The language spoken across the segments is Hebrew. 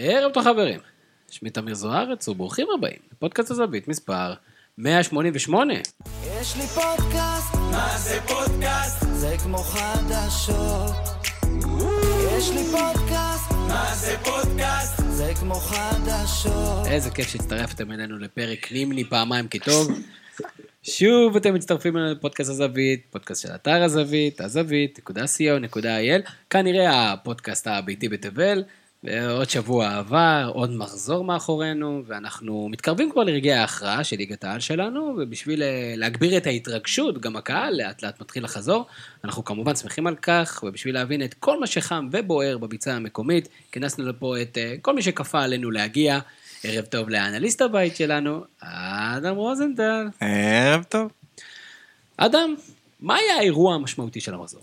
ערב טוב חברים, שמי תמיר זוארץ וברוכים הבאים לפודקאסט הזווית מספר 188. יש לי פודקאסט, מה זה פודקאסט? זה כמו חדשות. יש לי פודקאסט, מה זה פודקאסט? זה כמו חדשות. איזה כיף שהצטרפתם אלינו לפרק נימני פעמיים כי טוב. שוב אתם מצטרפים אלינו לפודקאסט הזווית, פודקאסט של אתר הזווית, הזווית.co.il, כנראה הפודקאסט הביתי בתבל. ועוד שבוע עבר, עוד מחזור מאחורינו, ואנחנו מתקרבים כבר לרגעי ההכרעה של ליגת העל שלנו, ובשביל אה, להגביר את ההתרגשות, גם הקהל לאט לאט מתחיל לחזור. אנחנו כמובן שמחים על כך, ובשביל להבין את כל מה שחם ובוער בביצה המקומית, כינסנו לפה את אה, כל מי שכפה עלינו להגיע. ערב טוב לאנליסט הבית שלנו, אדם רוזנטל. ערב טוב. אדם, מה היה האירוע המשמעותי של המחזור?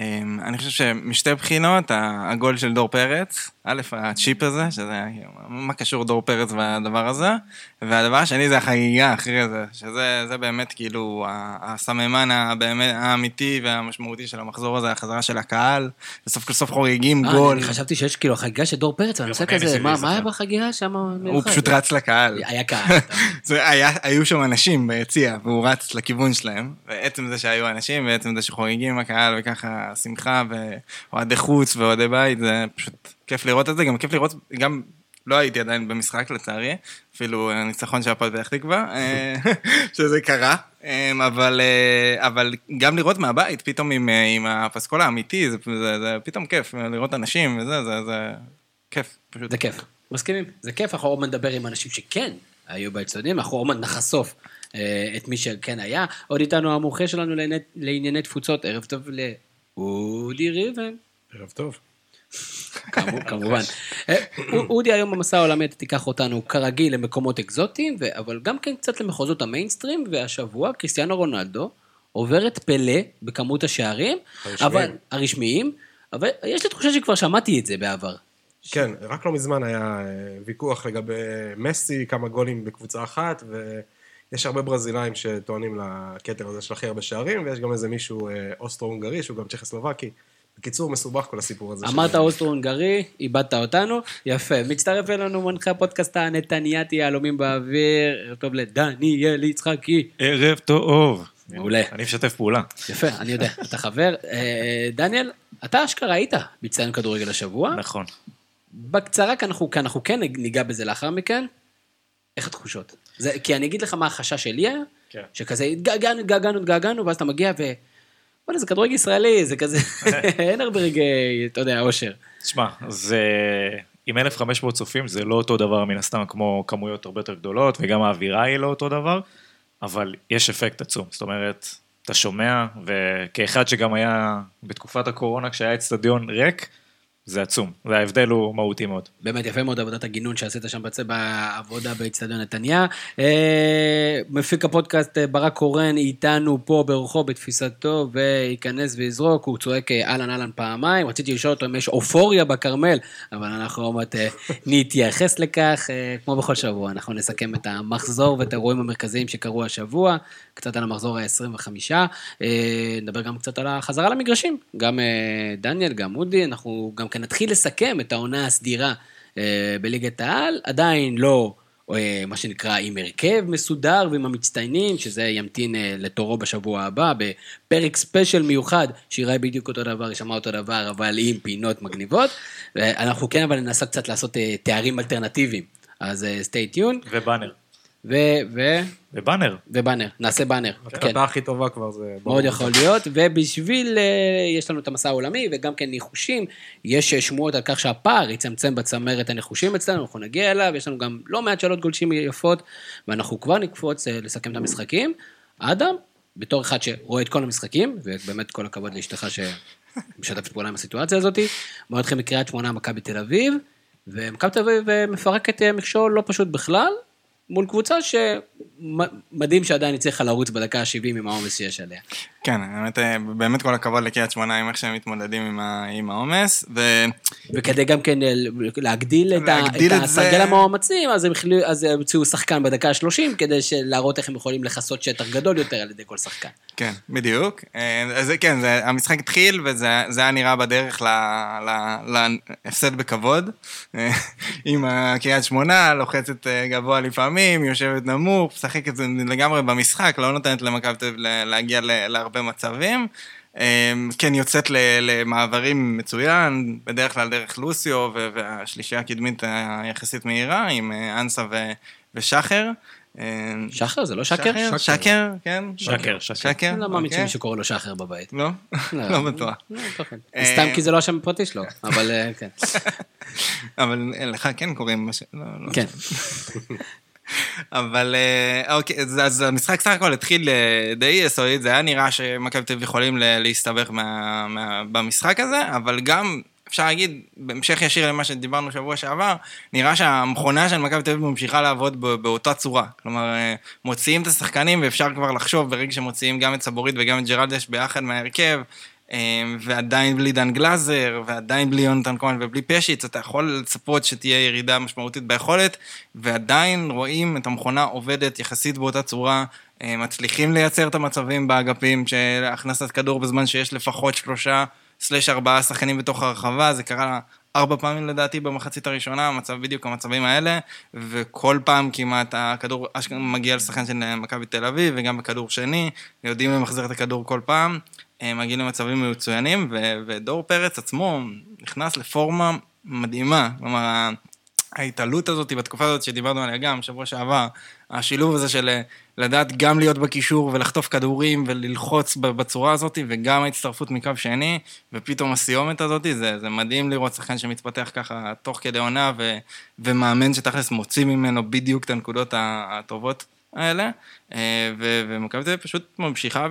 אמ, אני חושב שמשתי בחינות, הגול של דור פרץ, א', הצ'יפ הזה, שזה, מה קשור דור פרץ והדבר הזה, והדבר השני זה החגיגה אחרי זה, שזה באמת כאילו הסממן הבאמת האמיתי והמשמעותי של המחזור הזה, החזרה של הקהל, וסוף כל סוף חוגגים אה, גול. אני חשבתי שיש כאילו החגיגה של דור פרץ, אני עושה אני כזה, מה להיזכר. היה בחגיגה שם? הוא פשוט רץ לקהל. היה קהל. זה היה, היו שם אנשים ביציע, והוא רץ לכיוון שלהם, ועצם זה שהיו אנשים, ועצם זה שחוגגים עם הקהל, וככה שמחה, ואוהדי חוץ ואוהדי בית, זה פשוט כיף לראות את זה, גם כיף לראות, גם לא הייתי עדיין במשחק לצערי, אפילו הניצחון של הפועל פתח תקווה, אה, שזה קרה, אה, אבל, אה, אבל גם לראות מהבית, פתאום עם, עם הפסקול האמיתי, זה, זה, זה פתאום כיף, לראות אנשים וזה, זה, זה כיף, פשוט. זה כיף, מסכימים. זה כיף, אנחנו עוד נדבר עם אנשים שכן היו באצטדיונים, אנחנו עוד נחשוף את מי שכן היה. עוד איתנו המומחה שלנו לענייני- לענייני תפוצות, ערב טוב לאודי ריבן. ערב טוב. כמובן. אה, אודי היום במסע העולמי, אתה תיקח אותנו כרגיל למקומות אקזוטיים, אבל גם כן קצת למחוזות המיינסטרים, והשבוע קריסטיאנו רונלדו עובר את פלא בכמות השערים, הרשמיים. אבל הרשמיים, אבל יש לי תחושה שכבר שמעתי את זה בעבר. כן, רק לא מזמן היה אה, ויכוח לגבי מסי, כמה גולים בקבוצה אחת, ויש הרבה ברזילאים שטוענים לכתר הזה של הכי הרבה שערים, ויש גם איזה מישהו אה, אוסטרו-הונגרי, שהוא גם צ'כוסלובקי. בקיצור, מסובך כל הסיפור הזה. אמרת אוסטרו-הונגרי, איבדת אותנו, יפה. מצטרף אלינו מנחה הפודקאסט הנתניאתי יהלומים באוויר, ערב טוב לדניאל יצחקי. ערב טוב. מעולה. אני משתף פעולה. יפה, אני יודע, אתה חבר. אה, דניאל, אתה אשכרה היית בהצטיין כדורגל השבוע. נכון. בקצרה, כי אנחנו, כי אנחנו כן ניגע בזה לאחר מכן. איך התחושות? זה, כי אני אגיד לך מה החשש שלי היה, כן. שכזה התגעגענו, התגעגענו, התגעגענו, ואז אתה מגיע ו... וואלה, זה כדורגל ישראלי, זה כזה, אין הרבה רגעי, אתה יודע, אושר. תשמע, זה... עם 1,500 צופים זה לא אותו דבר מן הסתם כמו כמויות הרבה יותר גדולות, וגם האווירה היא לא אותו דבר, אבל יש אפקט עצום. זאת אומרת, אתה שומע, וכאחד שגם היה בתקופת הקורונה כשהיה אצטדיון ריק, זה עצום. וההבדל הוא מהותי מאוד. באמת יפה מאוד עבודת הגינון שעשית שם בצ... בעבודה באצטדיון נתניה. אה, מפיק הפודקאסט אה, ברק קורן איתנו פה ברוחו בתפיסתו וייכנס ויזרוק, הוא צועק אה, אהלן אהלן פעמיים, רציתי לשאול אותו אם יש אופוריה בכרמל, אבל אנחנו עוד מעט נתייחס לכך, כמו בכל שבוע, אנחנו נסכם את המחזור ואת האירועים המרכזיים שקרו השבוע, קצת על המחזור ה-25, נדבר גם קצת על החזרה למגרשים, גם דניאל, גם אודי, אנחנו גם כן נתחיל לסכם את העונה הסדירה אה, בליגת העל, עדיין לא אה, מה שנקרא עם הרכב מסודר ועם המצטיינים, שזה ימתין אה, לתורו בשבוע הבא, בפרק ספיישל מיוחד, שיראה בדיוק אותו דבר, יישמע אותו דבר, אבל עם פינות מגניבות. ואנחנו כן אבל ננסה קצת לעשות תארים אלטרנטיביים, אז tuned, ובאנר. ו... ו... ובאנר. ובאנר, נעשה באנר. כן. ההקלטה הכי טובה כבר זה... ברור. מאוד יכול להיות, ובשביל, אה, יש לנו את המסע העולמי וגם כן ניחושים, יש שמועות על כך שהפער יצמצם בצמרת הניחושים אצלנו, אנחנו נגיע אליו, יש לנו גם לא מעט שאלות גולשים יפות, ואנחנו כבר נקפוץ אה, לסכם את המשחקים. אדם, בתור אחד שרואה את כל המשחקים, ובאמת כל הכבוד לאשתך שמשתפת פעולה עם הסיטואציה הזאת, מאוד לכם מקריית שמונה מכבי תל אביב, ומכבי תל אביב אה, מפרקת מכשול לא פשוט בכלל, מול קבוצה שמדהים שעדיין הצליחה לרוץ בדקה ה-70 עם העומס שיש עליה. כן, באמת, אה, באמת כל הכבוד לקריית שמונה עם איך שהם מתמודדים עם העומס, ו... וכדי גם כן אה, להגדיל את להגדיל את את הסרגל המאמצים, אז הם החליטו- אז הם הוציאו שחקן בדקה ה-30, כדי להראות איך הם יכולים לכסות שטח גדול יותר על ידי כל שחקן. כן, בדיוק. אה, אז כן, זה, המשחק התחיל וזה זה היה נראה בדרך להפסד בכבוד. עם הקריית שמונה, לוחצת גבוה לפעמים, יושבת נמוך, משחקת לגמרי במשחק, לא נותנת למכבי תל אביב ל- להגיע ל- להרבה מצבים. אה, כן, יוצאת ל- למעברים מצוין, בדרך כלל דרך לוסיו, ו- והשלישייה הקדמית היחסית מהירה, עם אה, אנסה ו- ושחר. אה, שחר זה לא שקר? שקר, כן. שקר, שקר. אני לא מאמין אוקיי. שמישהו קורא לו שחר בבית. לא? לא בטוח. לא, תוכן. אה, סתם כי זה לא השם הפרטי שלו, אבל אה, כן. אבל לך כן קוראים... לא, לא. כן. אבל אה, אוקיי, אז, אז המשחק סך הכל התחיל אה, די יסודית, זה היה נראה שמכבי תל אביב יכולים להסתבך מה, מה, במשחק הזה, אבל גם, אפשר להגיד, בהמשך ישיר למה שדיברנו שבוע שעבר, נראה שהמכונה של מכבי תל אביב ממשיכה לעבוד באותה צורה. כלומר, אה, מוציאים את השחקנים ואפשר כבר לחשוב ברגע שמוציאים גם את סבורית וגם את ג'רלדש ביחד מההרכב, ועדיין בלי דן גלאזר, ועדיין בלי יונתן כהן ובלי פשיץ, אתה יכול לצפות שתהיה ירידה משמעותית ביכולת, ועדיין רואים את המכונה עובדת יחסית באותה צורה, אה, מצליחים לייצר את המצבים באגפים של הכנסת כדור בזמן שיש לפחות שלושה סלש ארבעה שחקנים בתוך הרחבה, זה קרה ארבע פעמים לדעתי במחצית הראשונה, המצב, בדיוק המצבים האלה, וכל פעם כמעט הכדור מגיע לשחקן של מכבי תל אביב, וגם בכדור שני, יודעים למחזר את הכדור כל פעם, מגיעים למצבים מצוינים, ו- ודור פרץ עצמו נכנס לפורמה מדהימה, כלומר, ההתעלות הזאת בתקופה הזאת שדיברנו עליה גם, שבוע שעבר, השילוב הזה של אה, לדעת גם להיות בקישור ולחטוף כדורים וללחוץ בצורה הזאת, וגם ההצטרפות מקו שני, ופתאום הסיומת הזאת, זה, זה מדהים לראות שחקן שמתפתח ככה תוך כדי עונה, ו, ומאמן שתכלס מוציא ממנו בדיוק את הנקודות הטובות האלה, אה, ומכבי תל אביב פשוט ממשיכה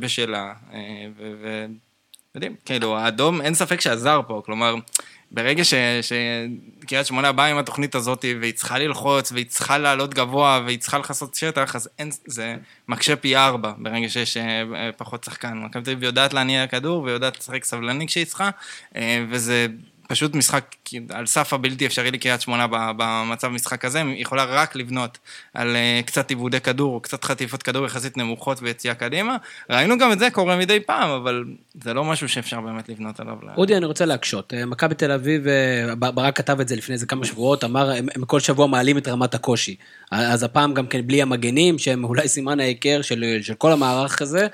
בשלה, אה, יודעים, כאילו, האדום, אין ספק שעזר פה, כלומר, ברגע שקריית שמונה באה עם התוכנית הזאת, והיא צריכה ללחוץ, והיא צריכה לעלות גבוה, והיא צריכה לכסות שטח, אז אין, זה מקשה פי ארבע ברגע שיש אה, פחות שחקן. מכבי תל אביב יודעת להניע כדור, ויודעת לשחק סבלני כשהיא צריכה, אה, וזה פשוט משחק על סף הבלתי אפשרי לקריית שמונה במצב משחק הזה, היא יכולה רק לבנות על אה, קצת עיבודי כדור, או קצת חטיפות כדור יחסית נמוכות ויציאה קדימה. ראינו גם את זה קורה מדי פעם, אבל זה לא משהו שאפשר באמת לבנות עליו. אודי, אני רוצה להקשות. אה, מכבי תל אביב, אה, ברק כתב את זה לפני איזה כמה שבועות, אמר, הם כל שבוע מעלים את רמת הקושי. אז הפעם גם כן בלי המגנים, שהם אולי סימן ההיכר של, של כל המערך הזה.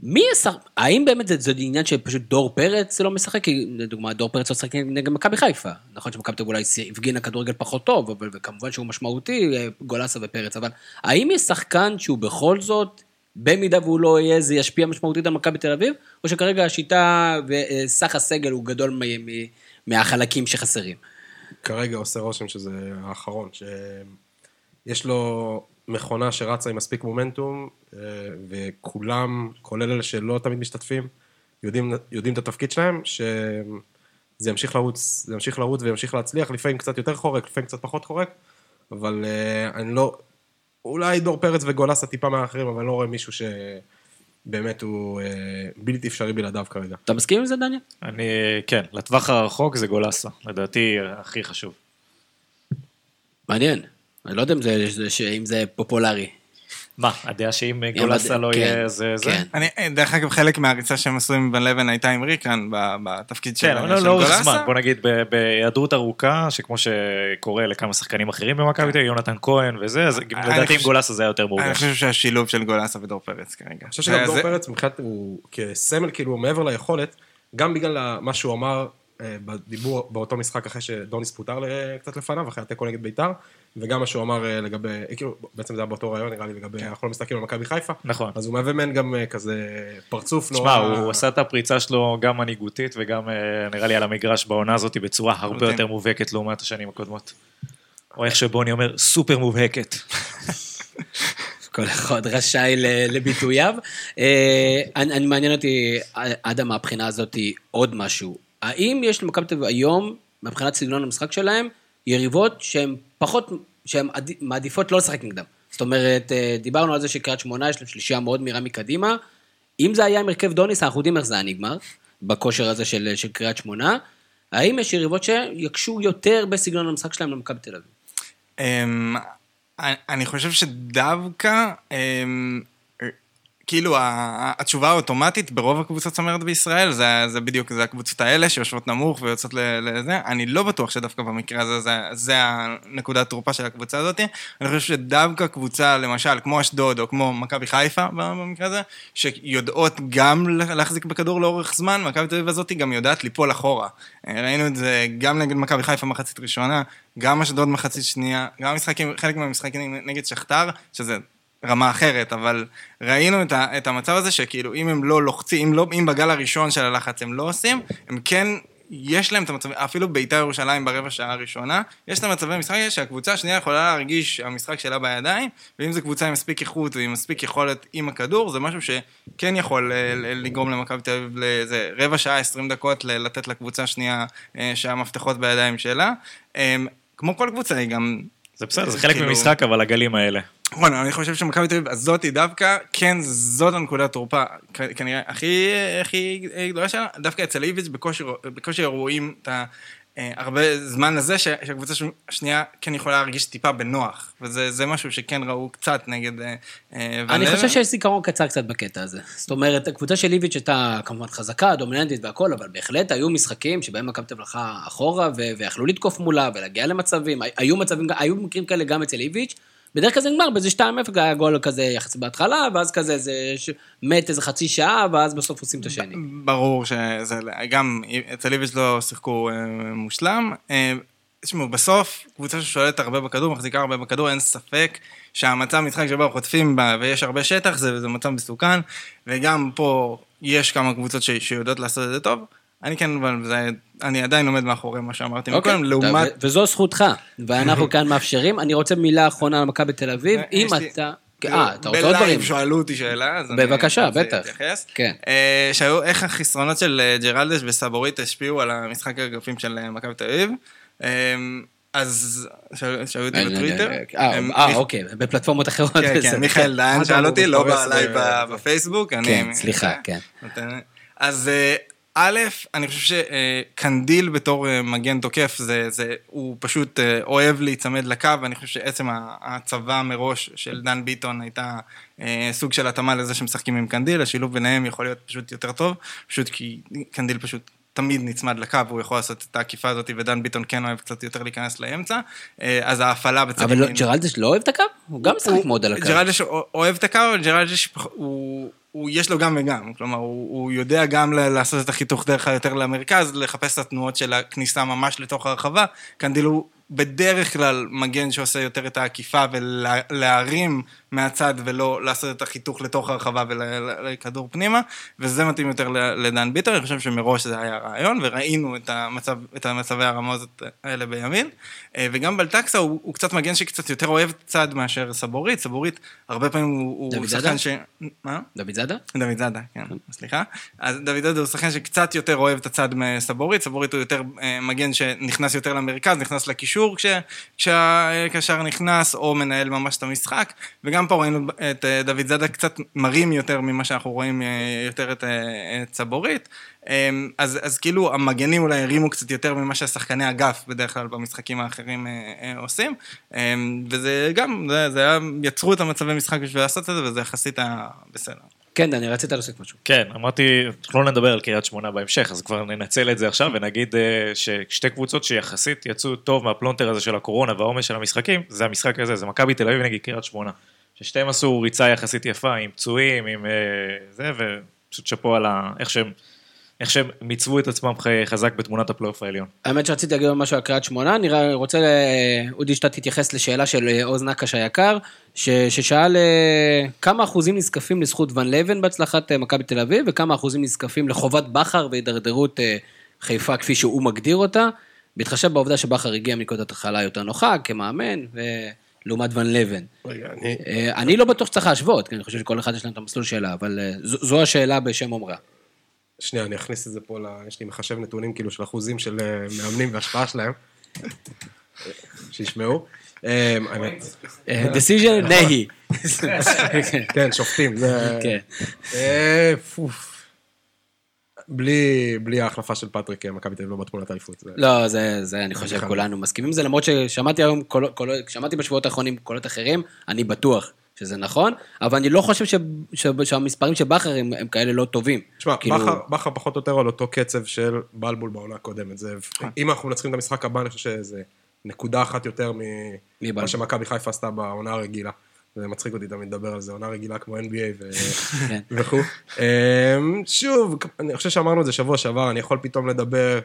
מי ישחק? האם באמת זה, זה עניין שפשוט דור פרץ לא משחק? כי לדוגמה, דור פרץ לא משחק נגד מכבי חיפה. נכון שמכבי תל אולי הפגינה כדורגל פחות טוב, אבל וכמובן שהוא משמעותי, אה, גולסה ופרץ, אבל האם יש שחקן שהוא בכל זאת, במידה והוא לא יהיה, זה ישפיע משמעותית על מכבי תל אביב? או שכרגע השיטה וסך הסגל הוא גדול מ- מ- מהחלקים שחסרים? כרגע עושה רושם שזה האחרון, שיש לו מכונה שרצה עם מספיק מומנטום, אה, וכולם, כולל אלה שלא תמיד משתתפים, יודעים, יודעים את התפקיד שלהם, שזה ימשיך לרוץ, זה ימשיך לרוץ וימשיך להצליח, לפעמים קצת יותר חורק, לפעמים קצת פחות חורק, אבל אה, אני לא, אולי דור פרץ וגולסה טיפה מהאחרים, אבל אני לא רואה מישהו שבאמת הוא אה, בלתי אפשרי בלעדיו כרגע. אתה מסכים עם זה, דניאל? אני, כן, לטווח הרחוק זה גולסה, לדעתי הכי חשוב. מעניין. אני לא יודע אם זה, זה- אם זה פופולרי. מה, הדעה שאם גולסה לא כן, יהיה, זה זה? כן. אני, דרך אגב, חלק מהריצה שהם עשו עם בן לבן הייתה עם ריקן ב- בתפקיד של, כן, אבל של לאורך גולסה. זמן, בוא נגיד בהיעדרות ארוכה, שכמו שקורה לכמה שחקנים אחרים במכבי תל אביב, יונתן כהן וזה, אז אני לדעתי עם חושב- גולסה זה היה יותר אני מורגש. חושב שהשילוב של גולסה ודור פרץ כרגע. אני חושב שגם זה- דור זה- פרץ, מבחינת, הוא כסמל, כאילו, מעבר ליכולת, גם בגלל מה שהוא אמר אה, בדיבור באותו משחק אחרי שדוניס פוטר ל- קצת לפניו, אחרי התיקו נגד ביתר, וגם מה שהוא אמר אה, לגבי, אה, כאילו, בעצם זה היה באותו רעיון, נראה לי, לגבי, אנחנו לא מסתכלים על מכבי חיפה. נכון. אז הוא מהווה מעין גם אה, כזה פרצוף תשמע, נורא... הוא עשה את הפריצה שלו גם מנהיגותית וגם אה, נראה לי על המגרש בעונה הזאת בצורה הרבה לחלוטין. יותר מובהקת לעומת השנים הקודמות. או איך שבוני אומר, סופר מובהקת. כל אחד רשאי לביטוייו. אני, אני מעניין אותי, אדם, מהבחינה הזאת, עוד משהו. האם יש למכבי תל אביב היום, מבחינת סגנון המשחק שלהם, יריבות שהן פחות, שהן עד- מעדיפות לא לשחק נגדם? זאת אומרת, אה, דיברנו על זה שקריית שמונה יש להם שלישייה מאוד מהירה מקדימה. אם זה היה עם הרכב דוניס, אנחנו יודעים איך זה היה נגמר, בכושר הזה של, של קריית שמונה. האם יש יריבות שיקשו יותר בסגנון המשחק שלהם למכבי תל אביב? אמ, אני חושב שדווקא, אמ, כאילו התשובה האוטומטית ברוב הקבוצות צמרת בישראל, זה, זה בדיוק, זה הקבוצות האלה שיושבות נמוך ויוצאות לזה. אני לא בטוח שדווקא במקרה הזה, זה, זה הנקודת תורפה של הקבוצה הזאת. אני חושב שדווקא קבוצה, למשל, כמו אשדוד או כמו מכבי חיפה במקרה הזה, שיודעות גם להחזיק בכדור לאורך זמן, מכבי תל אביב הזאת גם יודעת ליפול אחורה. אה, ראינו את זה גם נגד מכבי חיפה מחצית ראשונה, גם אשדוד מחצית שנייה, גם משחקים, חלק מהמשחקים נגד שכתר, שזה רמה אחרת, אבל ראינו את, ה, את המצב הזה שכאילו אם הם לא לוחצים, אם, לא, אם בגל הראשון של הלחץ הם לא עושים, הם כן, יש להם את המצבים, אפילו בית"ר ירושלים ברבע שעה הראשונה, יש את המצבי משחק שהקבוצה השנייה יכולה להרגיש שהמשחק שלה בידיים, ואם זו קבוצה עם מספיק איכות ועם מספיק יכולת עם הכדור, זה משהו שכן יכול אה, לגרום למכבי תל אביב לאיזה רבע שעה, עשרים דקות, ל- לתת לקבוצה השנייה אה, שהמפתחות בידיים שלה. אה, כמו כל קבוצה, היא גם... זה בסדר, זה חלק כאילו- ממשחק, אבל הגלים האלה. נכון, אני חושב שמכבי תל אביב הזאתי דווקא, כן, זאת הנקודת תורפה, כנראה הכי, הכי גדולה שלה, דווקא אצל איביץ' בקושי, רואים את ה... אה, הרבה זמן לזה שהקבוצה השנייה כן יכולה להרגיש טיפה בנוח, וזה זה משהו שכן ראו קצת נגד אה, אה, אני חושב. שיש זיכרון קצר קצת בקטע הזה. זאת אומרת, הקבוצה של איביץ' הייתה כמובן חזקה, דומיננטית והכל, אבל בהחלט היו משחקים שבהם מכבי תל אחורה, ויכלו לתקוף מולה ולהגיע למצבים. הי- היו מצבים, היו מקרים כאלה גם אצל איביץ'. בדרך כלל זה נגמר באיזה 2-0, היה גול כזה יחסית בהתחלה, ואז כזה זה ש- מת איזה חצי שעה, ואז בסוף עושים את השני. ברור שזה גם, אצל איביץ' לא שיחקו אה, מושלם. אה, תשמעו, בסוף, קבוצה ששולטת הרבה בכדור, מחזיקה הרבה בכדור, אין ספק שהמצב משחק שבו חוטפים בה ויש הרבה שטח, זה, זה מצב מסוכן, וגם פה יש כמה קבוצות ש, שיודעות לעשות את זה טוב. אני כן, אבל זה, אני עדיין עומד מאחורי מה שאמרתי אוקיי, מקודם, לעומת... ו- וזו זכותך, ואנחנו כאן מאפשרים. אני רוצה מילה אחרונה על מכבי תל אביב. אם יש לי- אתה... אה, אתה רוצה עוד דברים? בלייב שאלו אותי שאלה, אז אני... בבקשה, בטח. אתייחס. כן. אה, שהיו, איך החסרונות של אה, ג'רלדש וסבורית השפיעו על המשחק האגפים של אה, מכבי תל אביב. אה, אז שאלו אותי בטוויטר. אה, אה, אוקיי, בפלטפורמות אחרות. כן, כן, מיכאל אל שאל אותי, לא מתפרץ בלייב ב- ב- בפייסבוק. כן, סליחה, אה, כן. אז אה, א', אני חושב שקנדיל בתור אה, מגן תוקף, זה, זה, הוא פשוט אה, אוהב להיצמד לקו, ואני חושב שעצם הצבה מראש של דן ביטון הייתה אה, סוג של התאמה לזה שמשחקים עם קנדיל, השילוב ביניהם יכול להיות פשוט יותר טוב, פשוט כי קנדיל פשוט... תמיד נצמד לקו, הוא יכול לעשות את העקיפה הזאת, ודן ביטון כן אוהב קצת יותר להיכנס לאמצע, אה, אז ההפעלה בצד אבל לא- ימין- ג'רלדש לא אוהב את הקו? הוא גם משחק מאוד על הקו. ג'רלדש אוהב את הקו, אבל ג'רלדש הוא... הוא, יש לו גם וגם, כלומר, הוא, הוא יודע גם לעשות את החיתוך דרך היותר למרכז, לחפש את התנועות של הכניסה ממש לתוך הרחבה. קנדיל הוא בדרך כלל מגן שעושה יותר את העקיפה ולהרים מהצד ולא לעשות את החיתוך לתוך הרחבה ולכדור פנימה, וזה מתאים יותר לדן ביטר, אני חושב שמראש זה היה רעיון, וראינו את, המצב, את המצבי הרמוזת האלה בימין. אה, וגם בלטקסה הוא, הוא קצת מגן שקצת יותר אוהב צד מאשר סבורית, סבורית הרבה פעמים הוא, הוא שחקן? ש... מה? דוד זאדה? דוד זאדה, כן, סליחה. אז דוד זאדה הוא שחקן שקצת יותר אוהב את הצד מסבורית, סבורית הוא יותר אה, מגן שנכנס יותר למרכז, נכנס לקישור כש- כשהקשר נכנס, או מנהל ממש את המשחק, וגם פה ראינו את אה, דוד זאדה קצת מרים יותר ממה שאנחנו רואים אה, יותר את, אה, את סבורית. אה, אז, אז כאילו המגנים אולי הרימו קצת יותר ממה שהשחקני אגף בדרך כלל במשחקים האחרים עושים, אה, וזה גם, זה, זה היה, יצרו את המצבי משחק בשביל לעשות את זה, וזה יחסית היה בסדר. כן, דני, רצית להוסיף משהו. כן, אמרתי, אנחנו לא נדבר על קריית שמונה בהמשך, אז כבר ננצל את זה עכשיו ונגיד ששתי קבוצות שיחסית יצאו טוב מהפלונטר הזה של הקורונה והעומס של המשחקים, זה המשחק הזה, זה מכבי תל אביב נגד קריית שמונה. ששתיהם עשו ריצה יחסית יפה, עם פצועים, עם אה, זה, ופשוט שאפו על ה... איך שהם... איך שהם מיצבו את עצמם חזק בתמונת הפלייאוף העליון. האמת שרציתי להגיד משהו על קריית שמונה, אני רוצה, אה, אודי, שאתה תתייחס לשאלה של אה, עוז נקש היקר, ש- ששאל כמה אחוזים נזקפים לזכות ון לבן בהצלחת מכבי תל אביב, וכמה אחוזים נזקפים לחובת בכר והידרדרות חיפה כפי שהוא מגדיר אותה, בהתחשב בעובדה שבכר הגיע מנקודת התחלה יותר נוחה כמאמן, לעומת ון לבן. רגע, אני... אה, אני לא בטוח שצריך להשוות, כי אני חושב שכל אחד יש להם את המסלול שלה, אבל אה, זו השאלה בשם אומרה. שנייה, אני אכניס את זה פה, ל... יש לי מחשב נתונים כאילו של אחוזים של אה, מאמנים והשפעה שלהם, שישמעו. האמת, decision, נהי. כן, שופטים. כן. פוף. בלי בלי ההחלפה של פטריק, אה, מכבי תל אביב לא בתמונת האליפות. לא, זה, זה אני חושב נכון. כולנו מסכימים זה, למרות ששמעתי היום, קול- קול- שמעתי בשבועות האחרונים קולות אחרים, אני בטוח שזה נכון, אבל אני לא חושב ש, ש, שהמספרים של בכר הם, הם כאלה לא טובים. תשמע, כאילו- בכר- פחות או יותר על אותו קצב של בלבול בעונה הקודמת. זה- אם אנחנו מנצחים את המשחק הבא, אני חושב שזה נקודה אחת יותר. ממה שמכבי חיפה עשתה בעונה הרגילה. זה מצחיק אותי תמיד לדבר על זה, עונה רגילה כמו NBA ו- כן. וכו'. אמ, שוב, אני חושב שאמרנו את זה שבוע שעבר, אני יכול פתאום לדבר,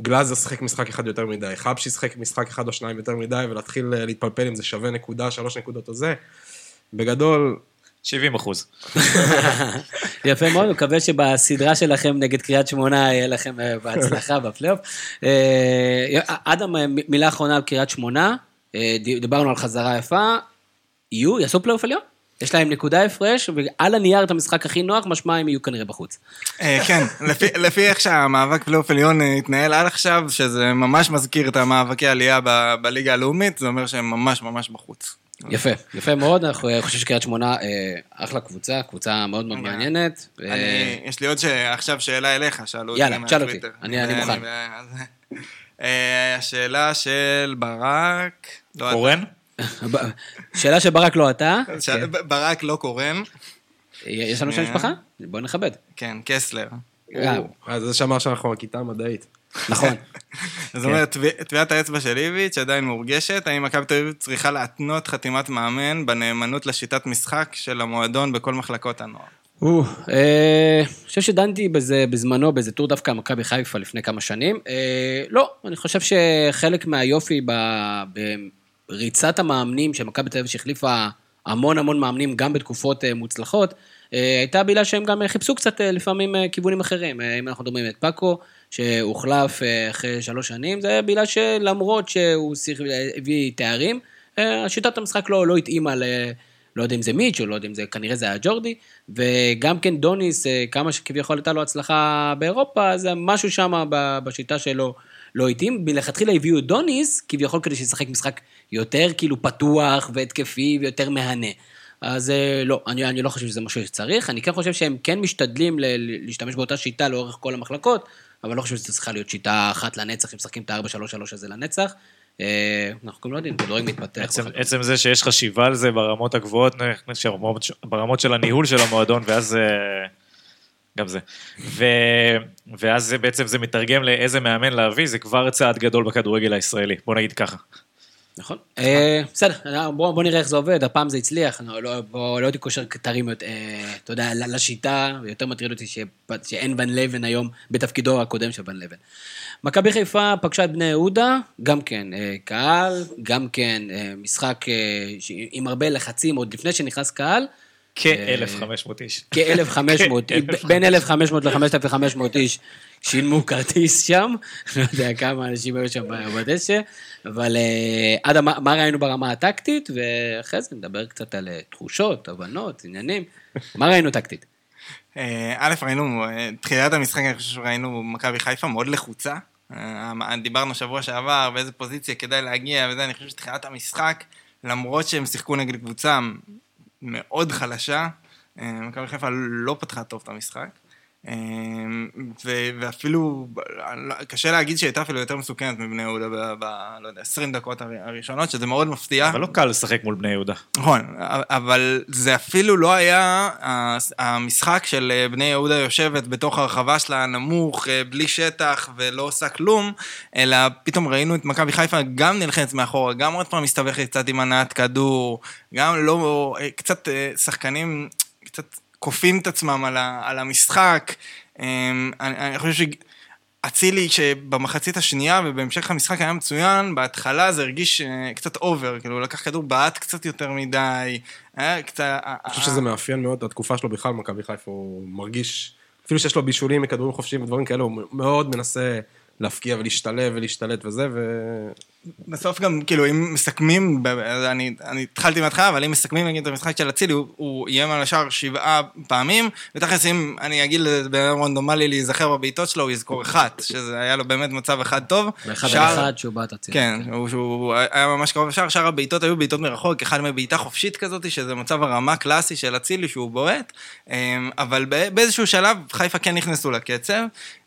גלאזר שיחק משחק אחד יותר מדי, חבשי שיחק משחק אחד או שניים יותר מדי, ולהתחיל אה, להתפלפל אם זה שווה נקודה, שלוש נקודות או זה. בגדול, 70 אחוז. יפה מאוד, מקווה שבסדרה שלכם נגד קריית שמונה יהיה לכם אה, בהצלחה בפלייאוף. אה, אדם, מילה אחרונה על קריית שמונה, דיברנו על חזרה יפה, יהיו, יעשו פלייאוף עליון? יש להם נקודה הפרש, ועל הנייר את המשחק הכי נוח, משמע הם יהיו כנראה בחוץ. אה, כן, לפי- לפי איך שהמאבק פלייאוף עליון אה, התנהל עד עכשיו, שזה ממש מזכיר את המאבקי עלייה ב- בליגה הלאומית, זה אומר שהם ממש ממש בחוץ. יפה, יפה מאוד, אנחנו אה, חושבים שקריית שמונה אחלה קבוצה, קבוצה מאוד מאוד מעניינת. אה, אני- יש לי עוד עכשיו שאלה אליך, שאלו אותי יאללה, תשאל. אותי, אני- אני מוכן. השאלה של ברק, לא, קורן? ב- שאלה שברק לא אתה, כן. ברק לא קורן, יש לנו שם שנייה. משפחה? בוא נכבד. כן, קסלר. אה, אז זה שאמר שאנחנו הכיתה המדעית. נכון. זאת אומרת, טביע- טביעת האצבע של איביץ' עדיין מורגשת, האם מכבי תל אביב צריכה להתנות חתימת מאמן בנאמנות לשיטת משחק של המועדון בכל מחלקות הנוער? אה, אני חושב שדנתי בזה בזמנו, באיזה טור דווקא מכבי חיפה לפני כמה שנים. אה, לא, אני חושב שחלק מהיופי בריצת המאמנים של מכבי תל אביב שהחליפה המון המון מאמנים גם בתקופות אה, מוצלחות, אה, הייתה בגלל שהם גם חיפשו קצת אה, לפעמים אה, כיוונים אחרים. אה, אם אנחנו מדברים את פאקו, שהוחלף אה, אחרי שלוש שנים, זה בגלל שלמרות שהוא הביא תארים, אה, שיטת המשחק לא, לא התאימה ל... לא יודע אם זה מיץ' או לא יודע אם זה, כנראה זה היה ג'ורדי, וגם כן דוניס, אה, כמה שכביכול הייתה לו הצלחה באירופה, זה משהו שם בשיטה שלו לא התאים. מלכתחילה הביאו את דוניס, כביכול כדי שישחק משחק יותר כאילו פתוח והתקפי ויותר מהנה. אז אה, לא, אני, אני לא חושב שזה משהו שצריך, אני כן חושב שהם כן משתדלים ל- להשתמש באותה שיטה לאורך כל המחלקות, אבל לא חושב שזו צריכה להיות שיטה אחת לנצח, אם משחקים את ה-4-3-3 הזה לנצח. אה, אנחנו גם לא יודעים, כדורגל מתפתח. עצם. עצם זה שיש חשיבה על זה ברמות הגבוהות, ברמות, של הניהול של המועדון, ואז... אה, גם זה. ו, ואז זה בעצם זה מתרגם לאיזה מאמן להביא, זה כבר צעד גדול בכדורגל הישראלי, בוא נגיד ככה. נכון. אה, בסדר, בוא בוא נראה איך זה עובד, הפעם זה הצליח, לא- לא- לא הייתי קושר כתרים, אה, אתה יודע, לשיטה, ויותר מטריד אותי שאין ון לבן היום בתפקידו הקודם של ון לבן. מכבי חיפה פגשה את בני יהודה, גם כן אה, קהל, גם כן אה, משחק אה, עם הרבה לחצים, עוד לפני שנכנס קהל. כ-1,500 איש. כ-1,500, כ- בין 1,500 ל-5,500 איש שילמו כרטיס שם, לא יודע כמה אנשים היו שם בדשא, אבל אה, עד מה מה ראינו ברמה הטקטית, ואחרי זה נדבר קצת על אה, תחושות, הבנות, עניינים. מה ראינו טקטית? אה, א', ראינו, אה, תחילת המשחק, אני חושב שראינו מכבי חיפה מאוד לחוצה. אה, דיברנו שבוע שעבר באיזה פוזיציה כדאי להגיע וזה, אני חושב שתחילת המשחק, למרות שהם שיחקו נגד קבוצה מאוד חלשה, אה, מכבי חיפה לא פתחה טוב את המשחק. ו- ואפילו, קשה להגיד שהיא הייתה אפילו יותר מסוכנת מבני יהודה ב... ב- לא יודע, 20 דקות הר- הראשונות, שזה מאוד מפתיע. אבל לא קל לשחק מול בני יהודה. נכון, אבל זה אפילו לא היה המשחק של אה, בני יהודה יושבת בתוך הרחבה שלה נמוך, אה, בלי שטח ולא עושה כלום, אלא פתאום ראינו את מכבי חיפה גם נלחמת מאחורה, גם עוד פעם מסתבכת קצת עם הנעת כדור, גם לא, אה, קצת שחקנים, קצת כופים את עצמם על, ה, על המשחק. אה, אני, אני חושב ש... אצילי שבמחצית השנייה ובהמשך המשחק היה מצוין, בהתחלה זה הרגיש אה, קצת אובר, כאילו הוא לקח כדור בעט קצת יותר מדי, היה קצת... אני חושב שזה מאפיין מאוד התקופה שלו בכלל במכבי חיפה, הוא מרגיש, אפילו שיש לו בישולים מכדורים חופשיים ודברים כאלה, הוא מאוד מנסה להפקיע ולהשתלב ולהשתלט וזה, בסוף גם, כאילו, אם מסכמים, אני, אני התחלתי מההתחלה, אבל אם מסכמים נגיד את המשחק של אצילי, הוא, הוא איים על השער שבעה פעמים, ותכלס אם אני אגיד לבן אדם רנדומלי להיזכר בבעיטות שלו, הוא יזכור אחת, שזה היה לו באמת מצב אחד טוב. ואחד שער- על אחד שהוא בעט אצילי. כן, הוא, שהוא היה ממש קרוב לשער, שאר הבעיטות היו בעיטות מרחוק, אחד מבעיטה חופשית כזאת, שזה מצב הרמה קלאסי של אצילי שהוא בועט, אמ, אבל באיזשהו שלב חיפה כן נכנסו לקצב,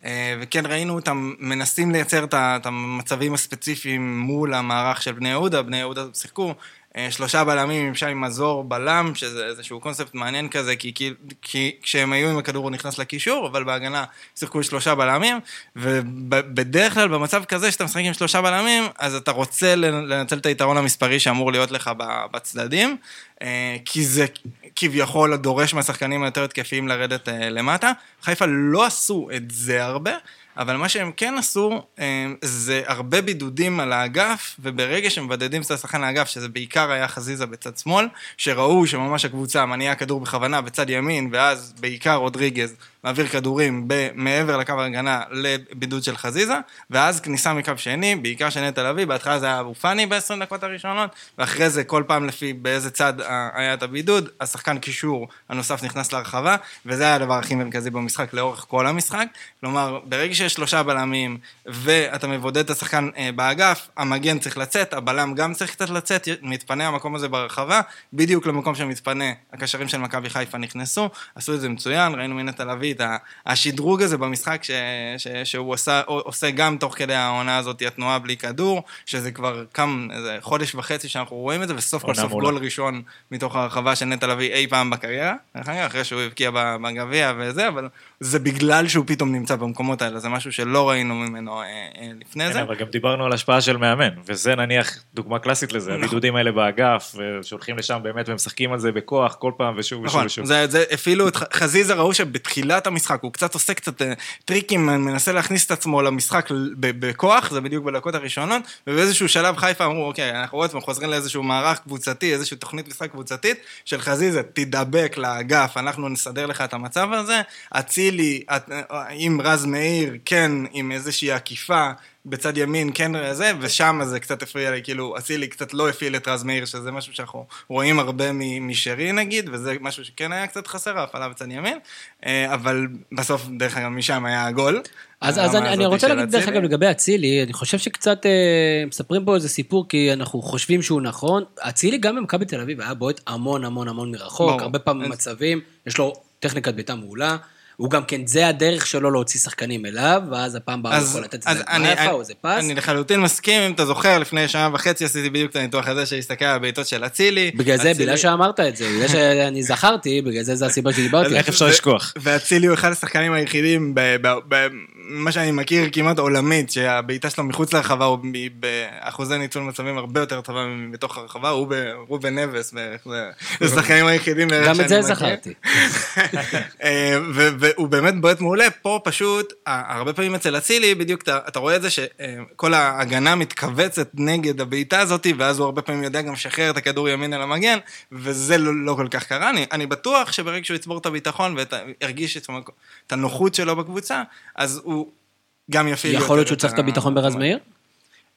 אה, וכן ראינו אותם מנסים לייצר את המצבים הספציפיים מול המערך של בני יהודה, בני יהודה שיחקו. אה, שלושה בלמים עם שי מזור בלם, שזה איזשהו קונספט מעניין כזה, כי, כי, כי כשהם היו עם הכדור הוא נכנס לקישור, אבל בהגנה שיחקו שלושה בלמים, ובדרך כלל במצב כזה שאתה משחק עם שלושה בלמים, אז אתה רוצה לנצל את היתרון המספרי שאמור להיות לך בצדדים, אה, כי זה כביכול דורש מהשחקנים היותר התקפיים לרדת אה, למטה. חיפה לא עשו את זה הרבה. אבל מה שהם כן עשו, אה, זה הרבה בידודים על האגף, וברגע שמבדדים את השחקן לאגף, שזה בעיקר היה חזיזה בצד שמאל, שראו שממש הקבוצה מניעה כדור בכוונה בצד ימין, ואז בעיקר רודריגז מעביר כדורים ב- מעבר לקו ההגנה לבידוד של חזיזה, ואז כניסה מקו שני, בעיקר של נטע לביא, בהתחלה זה היה אבו פאני ב-20 דקות הראשונות, ואחרי זה כל פעם לפי באיזה צד אה, היה את הבידוד, השחקן קישור הנוסף נכנס להרחבה, וזה היה הדבר הכי מרכזי במשחק לאורך כל המשחק. כלומר, ברגע שיש שלושה בלמים, ואתה מבודד את השחקן אה, באגף, המגן צריך לצאת, הבלם גם צריך קצת לצאת, מתפנה המקום הזה ברחבה, בדיוק למקום שמתפנה, הקשרים של מכבי חיפה נכנסו, עשו את זה מצוין, ראינו מנטע לביא את ה- השדרוג הזה במשחק ש, ש, שהוא עושה, עושה גם תוך כדי העונה הזאת, התנועה בלי כדור, שזה כבר כמה, איזה חודש וחצי שאנחנו רואים את זה, וסוף כל סוף. גול ראשון מתוך הרחבה של נטע לביא אי פעם בקריירה, אחרי שהוא הבקיע בגביע וזה, אבל זה בגלל שהוא פתאום נמצא במקומות האלה, זה משהו שלא ראינו ממנו אה, אה, לפני כן, זה. אבל גם דיברנו על השפעה של מאמן, וזה נניח דוגמה קלאסית לזה, נכון. הבידודים האלה באגף, שהולכים לשם באמת ומשחקים על זה בכוח כל פעם ושוב ושוב נכון, ושוב. זה, זה אפילו את חזיזה ראו שבתחילת המשחק הוא קצת עושה קצת אה, טריקים, מנסה להכניס את עצמו למשחק בכוח, זה בדיוק בדקות הראשונות, ובאיזשהו שלב חיפה אמרו, אוקיי, אנחנו עוד פעם חוזרים לאיזשהו מערך קבוצתי, איזושהי תוכנית משחק קבוצתית של חזיזה, תדבק לאגף, אנחנו נסדר לך את המצב הזה, אצילי, את- אה, עם רז מאיר, כן, עם איזושהי עקיפה. בצד ימין כן זה, ושם זה קצת הפריע לי, כאילו, אצילי קצת לא הפעיל את רז מאיר, שזה משהו שאנחנו רואים הרבה משרי נגיד, וזה משהו שכן היה קצת חסר, ההפעלה בצד ימין, אה, אבל בסוף, דרך אגב, משם היה הגול. אז, אז אני, אני רוצה להגיד דרך. אגב לגבי אצילי, אני חושב שקצת אה, מספרים פה איזה סיפור, כי אנחנו חושבים שהוא נכון. אצילי גם במכבי תל אביב היה בועט המון המון המון מרחוק, ברור. הרבה פעמים אז- מצבים, יש לו טכניקת בעיטה מעולה. הוא גם כן, זה הדרך שלו להוציא שחקנים אליו, ואז הפעם הבאה הוא יכול לתת איזה הגבהה יפה אני, או איזה פס. אני לחלוטין מסכים, אם אתה זוכר, לפני שנה וחצי עשיתי בדיוק את הניתוח הזה שהסתכל על הבעיטות של אצילי. בגלל זה, בגלל שאמרת את זה, בגלל שאני זכרתי, בגלל זה זה הסיבה שדיברתי. איך אפשר לשכוח? ואצילי הוא אחד השחקנים היחידים במה שאני מכיר כמעט עולמית, שהבעיטה שלו מחוץ לרחבה הוא באחוזי ניצול מצבים הרבה יותר טובה מבתוך הרחבה, הוא ברובן נבס, זה זה השחקנים היחידים גם את זה. זכרתי. והוא באמת בועט מעולה, פה פשוט, הרבה פעמים אצל אצילי, בדיוק אתה, אתה רואה את זה שכל ההגנה מתכווצת נגד הבעיטה הזאת, ואז הוא הרבה פעמים יודע גם לשחרר את הכדור ימין אל המגן, וזה לא, לא כל כך קרה. אני, אני בטוח שברגע שהוא יצבור את הביטחון וירגיש את, את הנוחות שלו בקבוצה, אז הוא גם יפעיל יכול יותר להיות שהוא צריך את הביטחון ברז מאיר?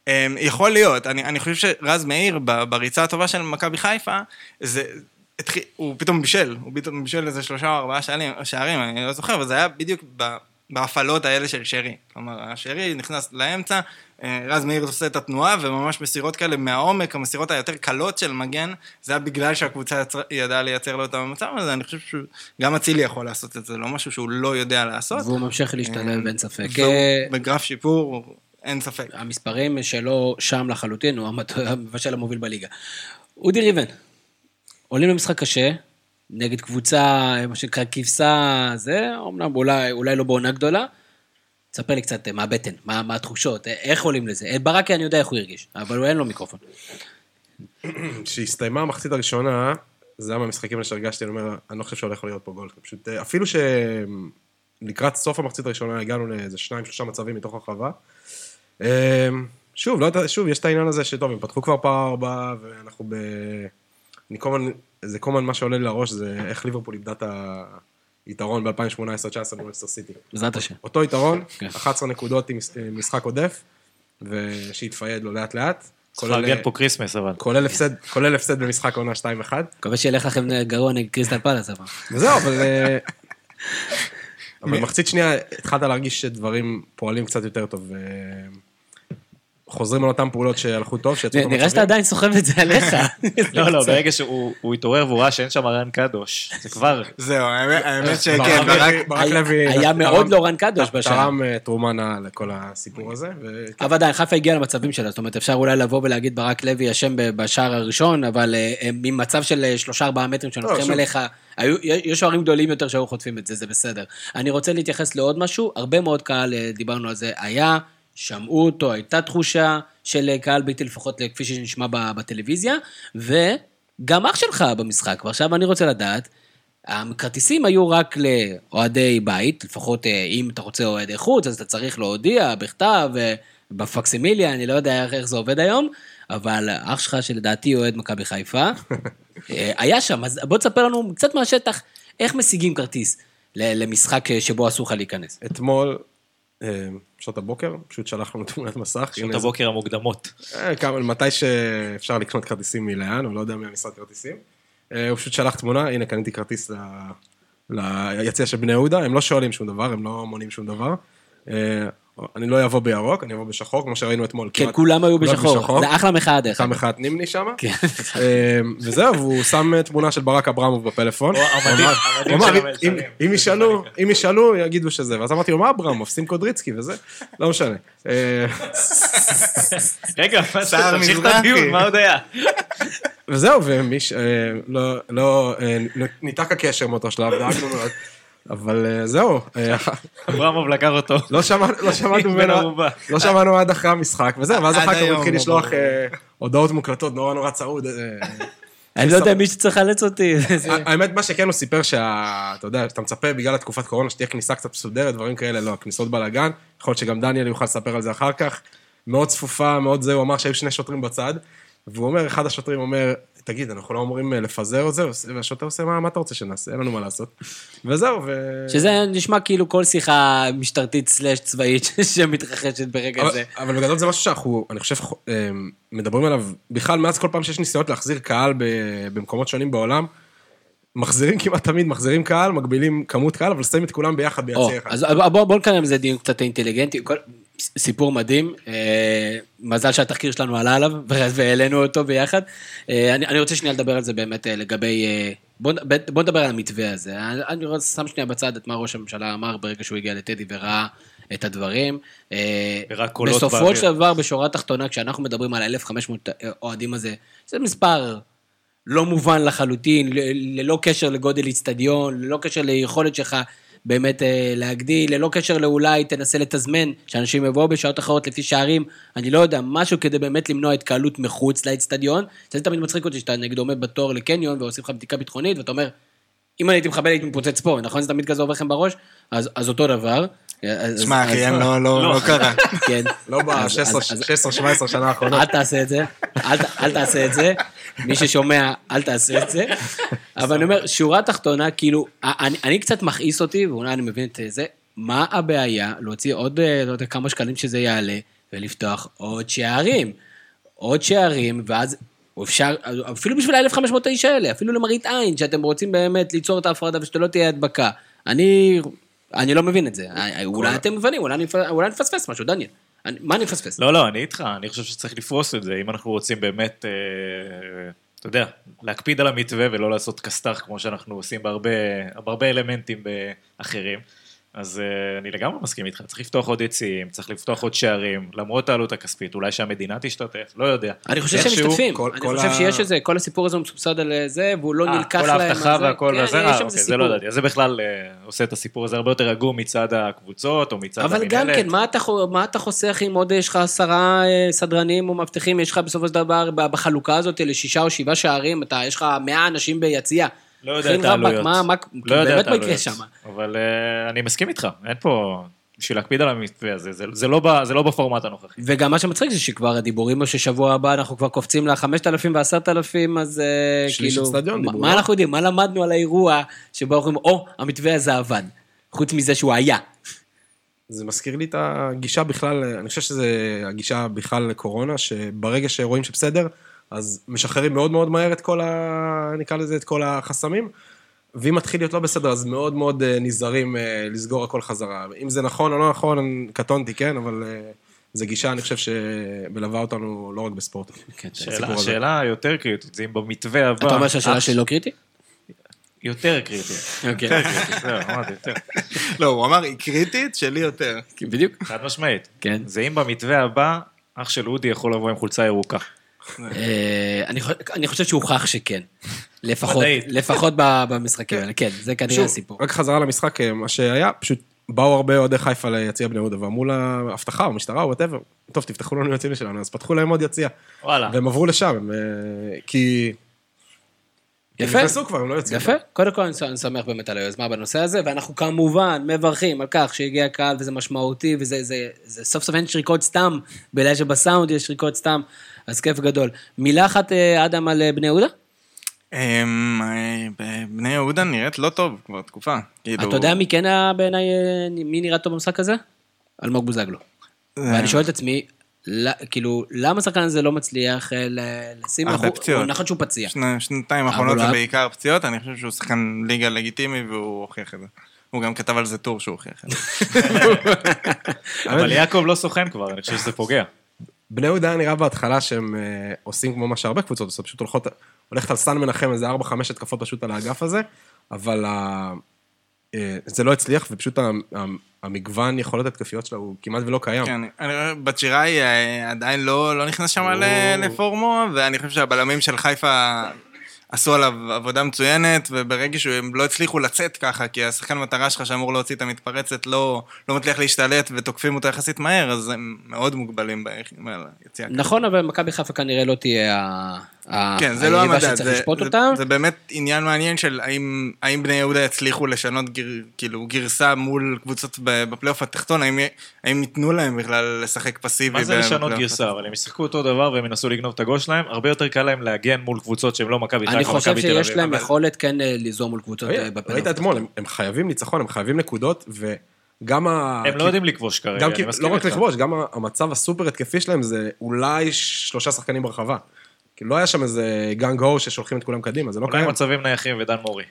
אמ, יכול להיות, אני, אני חושב שרז מאיר בריצה הטובה של מכבי חיפה, זה, התחיל, הוא פתאום בישל, הוא פתאום בישל איזה שלושה או ארבעה שערים, שערים, אני לא זוכר, אבל זה היה בדיוק בהפעלות האלה של שרי. כלומר, השרי נכנס לאמצע, אה, רז מאיר עושה את התנועה, וממש מסירות כאלה מהעומק, המסירות היותר קלות של מגן, זה היה בגלל שהקבוצה יצר, ידעה לייצר לו את המצב הזה, אני חושב שגם אצילי יכול לעשות את זה, לא משהו שהוא לא יודע לעשות. והוא ממשיך להשתלב, אין ספק. אה, בגרף שיפור, אין ספק. המספרים שלו שם לחלוטין, הוא המבשל המוביל בליגה. אודי ריבן, עולים למשחק קשה, נגד קבוצה, מה שנקרא כבשה זה, אמנם אולי, אולי לא בעונה גדולה. תספר לי קצת מה הבטן, מה, מה התחושות, איך עולים לזה. אה, ברקי אני יודע איך הוא הרגיש, אבל אין לו מיקרופון. כשהסתיימה המחצית הראשונה, זה היה מהמשחקים האלה שהרגשתי, אני אומר, אני לא חושב שהולך להיות פה גול. פשוט, אה, אפילו שלקראת סוף המחצית הראשונה הגענו לאיזה שניים, שלושה מצבים מתוך הרחבה. אה, שוב, לא, שוב, יש את העניין הזה שטוב, הם פתחו כבר פער ארבע, ואנחנו ב... אני כל הזמן, זה כל הזמן מה שעולה לי לראש, זה איך ליברפול איבדה את היתרון ב-2018-2019 במנצ'סטר סיטי. בעזרת השם. אותו יתרון, כן. 11 נקודות עם מש- משחק עודף, ושיתפייד לו לאט לאט. צריך לארגן פה כריסמס אבל. כולל הפסד, כולל הפסד במשחק עונה 2-1. מקווה שילך לכם גרוע נגד קריסטל פלאס, אבל. וזהו, אבל... אה, אבל מחצית שנייה התחלת להרגיש שדברים פועלים קצת יותר טוב. אה, חוזרים על אותן פעולות שהלכו טוב, שיצאו את נראה שאתה. עדיין סוחב את זה עליך. לא, לא, ברגע שהוא הוא התעורר והוא ראה שאין שם רן קדוש, זה כבר... זהו, האמת- ברק שכן, ברק... לוי היה מאוד לא רן קדוש בשעה. תרם אה, תרומה נאה לכל הסיפור הזה. אבל עדיין, חיפה הגיעה למצבים שלה, זאת אומרת, אפשר אולי לבוא ולהגיד ברק לוי אשם ב- בשער הראשון, אבל אה, אה, ממצב של אה, שלושה ארבעה מטרים לא, שנותחים שוב. אליך, היו- יש שוערים גדולים יותר שהיו חוטפים את זה, זה בסדר. אני רוצה להתייחס לעוד משהו, הרבה מאוד קהל, אה, דיברנו על זה, היה, שמעו אותו, הייתה תחושה של קהל ביתי, לפחות כפי שנשמע בטלוויזיה, וגם אח שלך במשחק, ועכשיו אני רוצה לדעת, הכרטיסים היו רק לאוהדי בית, לפחות אה, אם אתה רוצה אוהדי חוץ, אז אתה צריך להודיע בכתב, אה, בפקסימיליה, אני לא יודע איך, איך זה עובד היום, אבל אח שלך שלדעתי אוהד מכבי חיפה, אה, היה שם, אז בוא תספר לנו קצת מהשטח, איך משיגים כרטיס למשחק שבו אסור לך להיכנס. אתמול, שעות הבוקר, פשוט שלח לנו תמונת מסך. שעות הנה זה- הבוקר המוקדמות. אה, כמה- מתי שאפשר לקנות כרטיסים מלאן, הוא לא יודע מהמשרד כרטיסים. אה, הוא פשוט שלח תמונה, הנה קניתי כרטיס ל- ליציע של בני יהודה, הם לא שואלים שום דבר, הם לא מונים שום דבר. אני לא אבוא בירוק, אני אבוא בשחור, כמו שראינו אתמול. כן, כמעט- כולם היו בשחור, זה אחלה מחאה דרך אגב. אחד נימני שם. כן. אה, וזהו, והוא שם תמונה של ברק אברמוב בפלאפון. הוא אמר, אם- ישאלו, אם ישאלו, יגידו שזה. ואז אמרתי לו, מה אברמוב? שים קודריצקי וזה. לא משנה. אה, רגע, מה שער זה? תמשיך את. הדיון, מה עוד היה? וזהו, ומי ש... אה, לא, לא, אה, ניתק הקשר מאותו שלב, דאגנו מאוד. אבל אה, זהו, אה, אברמוב לקח אותו. לא שמענו, לא שמענו ממנו. לא שמענו עד אחרי המשחק, וזהו, ואז אחר כך הוא התחיל לשלוח. אה, הודעות מוקלטות נורא נורא צרוד. אני לא יודע מי שצריך לחלץ אותי. האמת, מה שכן, הוא סיפר שה... אתה יודע, אתה מצפה בגלל התקופת קורונה שתהיה כניסה קצת מסודרת, דברים כאלה, לא, כניסות בלאגן. יכול להיות שגם דניאל יוכל לספר על זה אחר כך. מאוד צפופה, מאוד זה, הוא אמר שהיו שני שוטרים בצד, והוא אומר, אחד השוטרים אומר, תגיד, אנחנו לא אמורים אה, לפזר את זה? והשוטר עושה, מה, מה אתה רוצה שנעשה? אין לנו מה לעשות. וזהו, ו... שזה נשמע כאילו כל שיחה משטרתית סלאש צבאית שמתרחשת ברגע אבל, זה. אבל בגדול זה משהו שאנחנו, אני חושב, אה, מדברים עליו, בכלל מאז כל פעם שיש ניסיונות להחזיר קהל במקומות שונים בעולם, מחזירים כמעט תמיד, מחזירים קהל, מגבילים כמות קהל, אבל שמים את כולם ביחד ביציע אחד. אז בוא בוא נקיים איזה דיון קצת אינטליגנטי. כל- סיפור מדהים, אה, מזל שהתחקיר שלנו עלה עליו והעלינו אותו ביחד. אה, אני אני רוצה שנייה לדבר על זה באמת אה, לגבי... בוא בוא נדבר על המתווה הזה. אני- רוצה- שם שנייה בצד את מה ראש הממשלה אמר ברגע שהוא הגיע לטדי וראה את הדברים. בסופו. של דבר, בשורה התחתונה, כשאנחנו מדברים על 1,500 אוהדים הזה, זה מספר לא מובן לחלוטין, ללא קשר לגודל איצטדיון, ללא קשר ליכולת שלך באמת אה, להגדיל, ללא קשר לאולי תנסה לתזמן שאנשים יבואו בשעות אחרות לפי שערים, אני לא יודע, משהו כדי באמת למנוע התקהלות מחוץ לאיצטדיון. זה תמיד מצחיק אותי שאתה נגיד עומד בתור לקניון ועושים לך בדיקה ביטחונית ואתה אומר, אם אני הייתי מחבל הייתי מתפוצץ פה, נכון? זה תמיד כזה עובר לכם בראש? אז, אז אותו דבר. שמע, אחי, אין, לא, לא, לא קרה. כן. לא אז- אז- אז- ב-16-17 שנה האחרונות. אל תעשה את זה, אל, תעשה את זה. מי ששומע, אל תעשה את זה. אבל אני אומר, שורה תחתונה, כאילו, אני, קצת מכעיס אותי, ואולי אני מבין את זה, מה הבעיה להוציא עוד, אה, לא יודע, כמה שקלים שזה יעלה, ולפתוח עוד שערים. עוד שערים, ואז אפשר, אפילו בשביל ה-1500 האיש האלה, אפילו למראית עין, שאתם רוצים באמת ליצור את ההפרדה ושאתה לא תהיה הדבקה. אני, אני לא מבין את זה. אולי אתם מבינים, אולי אני מפספס משהו, דניאל. מה אני מפספס? לא, לא, אני איתך, אני חושב שצריך לפרוס את זה, אם אנחנו רוצים באמת, אה, אתה יודע, להקפיד על המתווה ולא לעשות כסת"ח כמו שאנחנו עושים בהרבה אלמנטים אחרים. אז אה, אני לגמרי מסכים איתך, צריך לפתוח עוד יציאים, צריך לפתוח עוד שערים, למרות העלות הכספית, אולי שהמדינה תשתתף, לא יודע. אני חושב שהם משתתפים, כל- אני כל חושב ה- שיש איזה, כל הסיפור הזה הוא מסובסד על זה, והוא לא אה, נלקח כל להם. האבטחה על זה. והכל כן, וזה, יש אה, אוקיי, איזה זה לא. ידעתי, זה בכלל אה, עושה את הסיפור הזה הרבה יותר עגום מצד הקבוצות או מצד אבל גם. כן, מה אתה, חו- מה אתה חוסך אם עוד יש לך עשרה אה, סדרנים או מאבטחים, יש לך בסופו של דבר בחלוקה הזאת לשישה או שבעה שערים, אתה, יש לך מאה אנשים ביציע. לא יודע את העלויות. מה, מה, לא יודע באמת את מה יקרה העלויות. שם? אבל אה, אני מסכים איתך, אין פה... בשביל להקפיד על המתווה הזה, זה- זה לא ב- זה לא בפורמט הנוכחי. וגם מה שמצחיק זה שכבר הדיבורים הוא ששבוע הבא אנחנו כבר קופצים ל-5,000 ו-10,000, אז אה, שליש כאילו, אצטדיון מה- דיברו, מה לא? אנחנו יודעים? מה למדנו על האירוע שבו אנחנו אומרים, או, המתווה הזה עבד. חוץ מזה שהוא היה. זה מזכיר לי את הגישה בכלל, אני חושב שזה הגישה בכלל לקורונה, שברגע שרואים שבסדר, אז משחררים מאוד מאוד מהר את כל ה... נקרא לזה, את כל החסמים, ואם מתחיל להיות לא בסדר, אז מאוד מאוד אה, נזהרים אה, לסגור הכל חזרה. אם זה נכון או לא נכון, קטונתי, כן, אבל אה, זו גישה, אני חושב, שמלווה אותנו לא רק בספורט. כן. השאלה היותר קריטית, זה אם במתווה הבא... אתה אומר שהשאלה שלי לא קריטית? יותר קריטית. אוקיי. יותר קריטית, זהו, אמרתי, יותר. לא, הוא אמר, היא קריטית, שלי יותר. בדיוק. חד משמעית. כן. זה אם במתווה הבא, אח של אודי יכול לבוא עם חולצה ירוקה. אה, אני חו- אני חושב שהוכח שכן. לפחות, במשחקים האלה, כן, זה כנראה הסיפור. רק חזרה למשחק, אה, מה שהיה, פשוט באו הרבה אוהדי חיפה ליציע בני יהודה, ואמרו לאבטחה או משטרה או whatever, טוב, תפתחו לנו יציעים שלנו, אז פתחו להם עוד יציע. וואלה. והם עברו לשם, אה, כי... כי הם יפה. נכנסו כבר, הם לא יוצאים. יפה, קודם כל אני שמח באמת על היוזמה בנושא הזה, ואנחנו כמובן מברכים על כך שהגיע הקהל וזה משמעותי, וזה זה, זה, סוף סוף אין שריקות סתם, בגלל שבסאונד יש שריקות סתם, אז כיף גדול. מילה אחת, אה, אדם, על אה, בני יהודה? אמ, אה, בני יהודה נראית לא טוב כבר תקופה. כאילו- אתה יודע מי כן היה בעיניי, מי נראה טוב במשחק הזה? אלמוג בוזגלו. ואני שואל את עצמי, כאילו, למה השחקן הזה לא מצליח ל- לשים... הרבה פציעות. הוא נכון שהוא פציע. שנתיים האחרונות זה בעיקר פציעות, אני חושב שהוא שחקן ליגה לגיטימי והוא הוכיח את זה. הוא גם כתב על זה טור שהוא הוכיח את זה. אבל יעקב לא סוכן כבר, אני חושב שזה פוגע. בני יהודה היה נראה בהתחלה שהם אה, עושים כמו מה שהרבה קבוצות עושות, פשוט הולכות, הולכת על סן מנחם איזה 4-5 התקפות פשוט על האגף הזה, אבל ה- אה, זה לא הצליח, ופשוט ה- ה- המגוון יכולות התקפיות שלה הוא כמעט ולא קיים. כן, אני רואה, בת שיראי אה, עדיין לא לא נכנס שם הוא- לפורמו, ואני חושב שהבלמים של חיפה עשו עליו עבודה מצוינת, וברגע שהם לא הצליחו לצאת ככה, כי השחקן מטרה שלך שאמור להוציא את המתפרצת לא לא מצליח להשתלט ותוקפים אותו יחסית מהר, אז הם מאוד מוגבלים ביציאה. נכון, אבל מכבי חיפה כנראה לא תהיה כן, זה לא המדד, זה, זה. זה באמת עניין מעניין של האם, האם בני יהודה יצליחו לשנות גר, כאילו גרסה מול קבוצות בפלייאוף התחתון, האם, האם ייתנו להם בכלל לשחק פסיבי מה זה לשנות גרסה? אבל הם ישחקו אותו דבר והם ינסו לגנוב את הגול שלהם, הרבה יותר קל להם להגן מול קבוצות שהן לא מכבי אני חיפה, חושב מכבי תל שיש. להם אבל- יכולת כן אה, ליזום מול קבוצות אה, בפלייאוף. ראית אתמול, הם- הם חייבים ניצחון, הם חייבים נקודות, וגם ה... הם לא יודעים לכבוש כרגע, גם אני כי, מסכים לא רק איתך. לכבוש, גם המצב הסופר התקפי שלהם זה אולי שלושה שחקנים ברחבה. כי לא היה שם איזה גאנג הו ששולחים את כולם קדימה, זה לא אולי קיים. מצבים נייחים ודן מורי.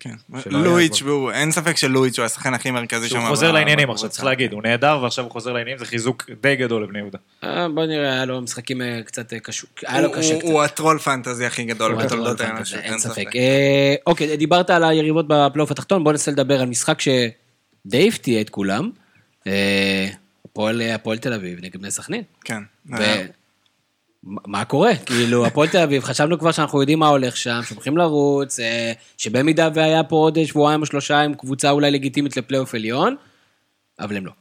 כן. לואיץ', אין ספק שלואיץ' הוא השחקן הכי מרכזי שם. שהוא חוזר לעניינים. עכשיו, צריך להגיד, הוא נהדר ועכשיו הוא חוזר לעניינים, זה חיזוק די גדול לבני יהודה. אה, בוא נראה, היה לו משחקים אה, קצת אה, קשור. היה לו הוא- קשה הוא- קצת. הוא הטרול פנטזי הכי גדול הוא בתולדות האנושות, אין ספק. אוקיי, דיברת על היריבות בפלייאוף התחתון, בוא ננסה לדבר על משחק שדי הפתיע את כולם. הפועל תל אביב נגד בני סכנין. כן. מה- קורה? כאילו, הפועל תל אביב, חשבנו כבר שאנחנו יודעים מה הולך שם, שהולכים לרוץ, אה, שבמידה והיה פה עוד שבועיים או שלושה עם קבוצה אולי לגיטימית לפלייאוף עליון, אבל הם לא.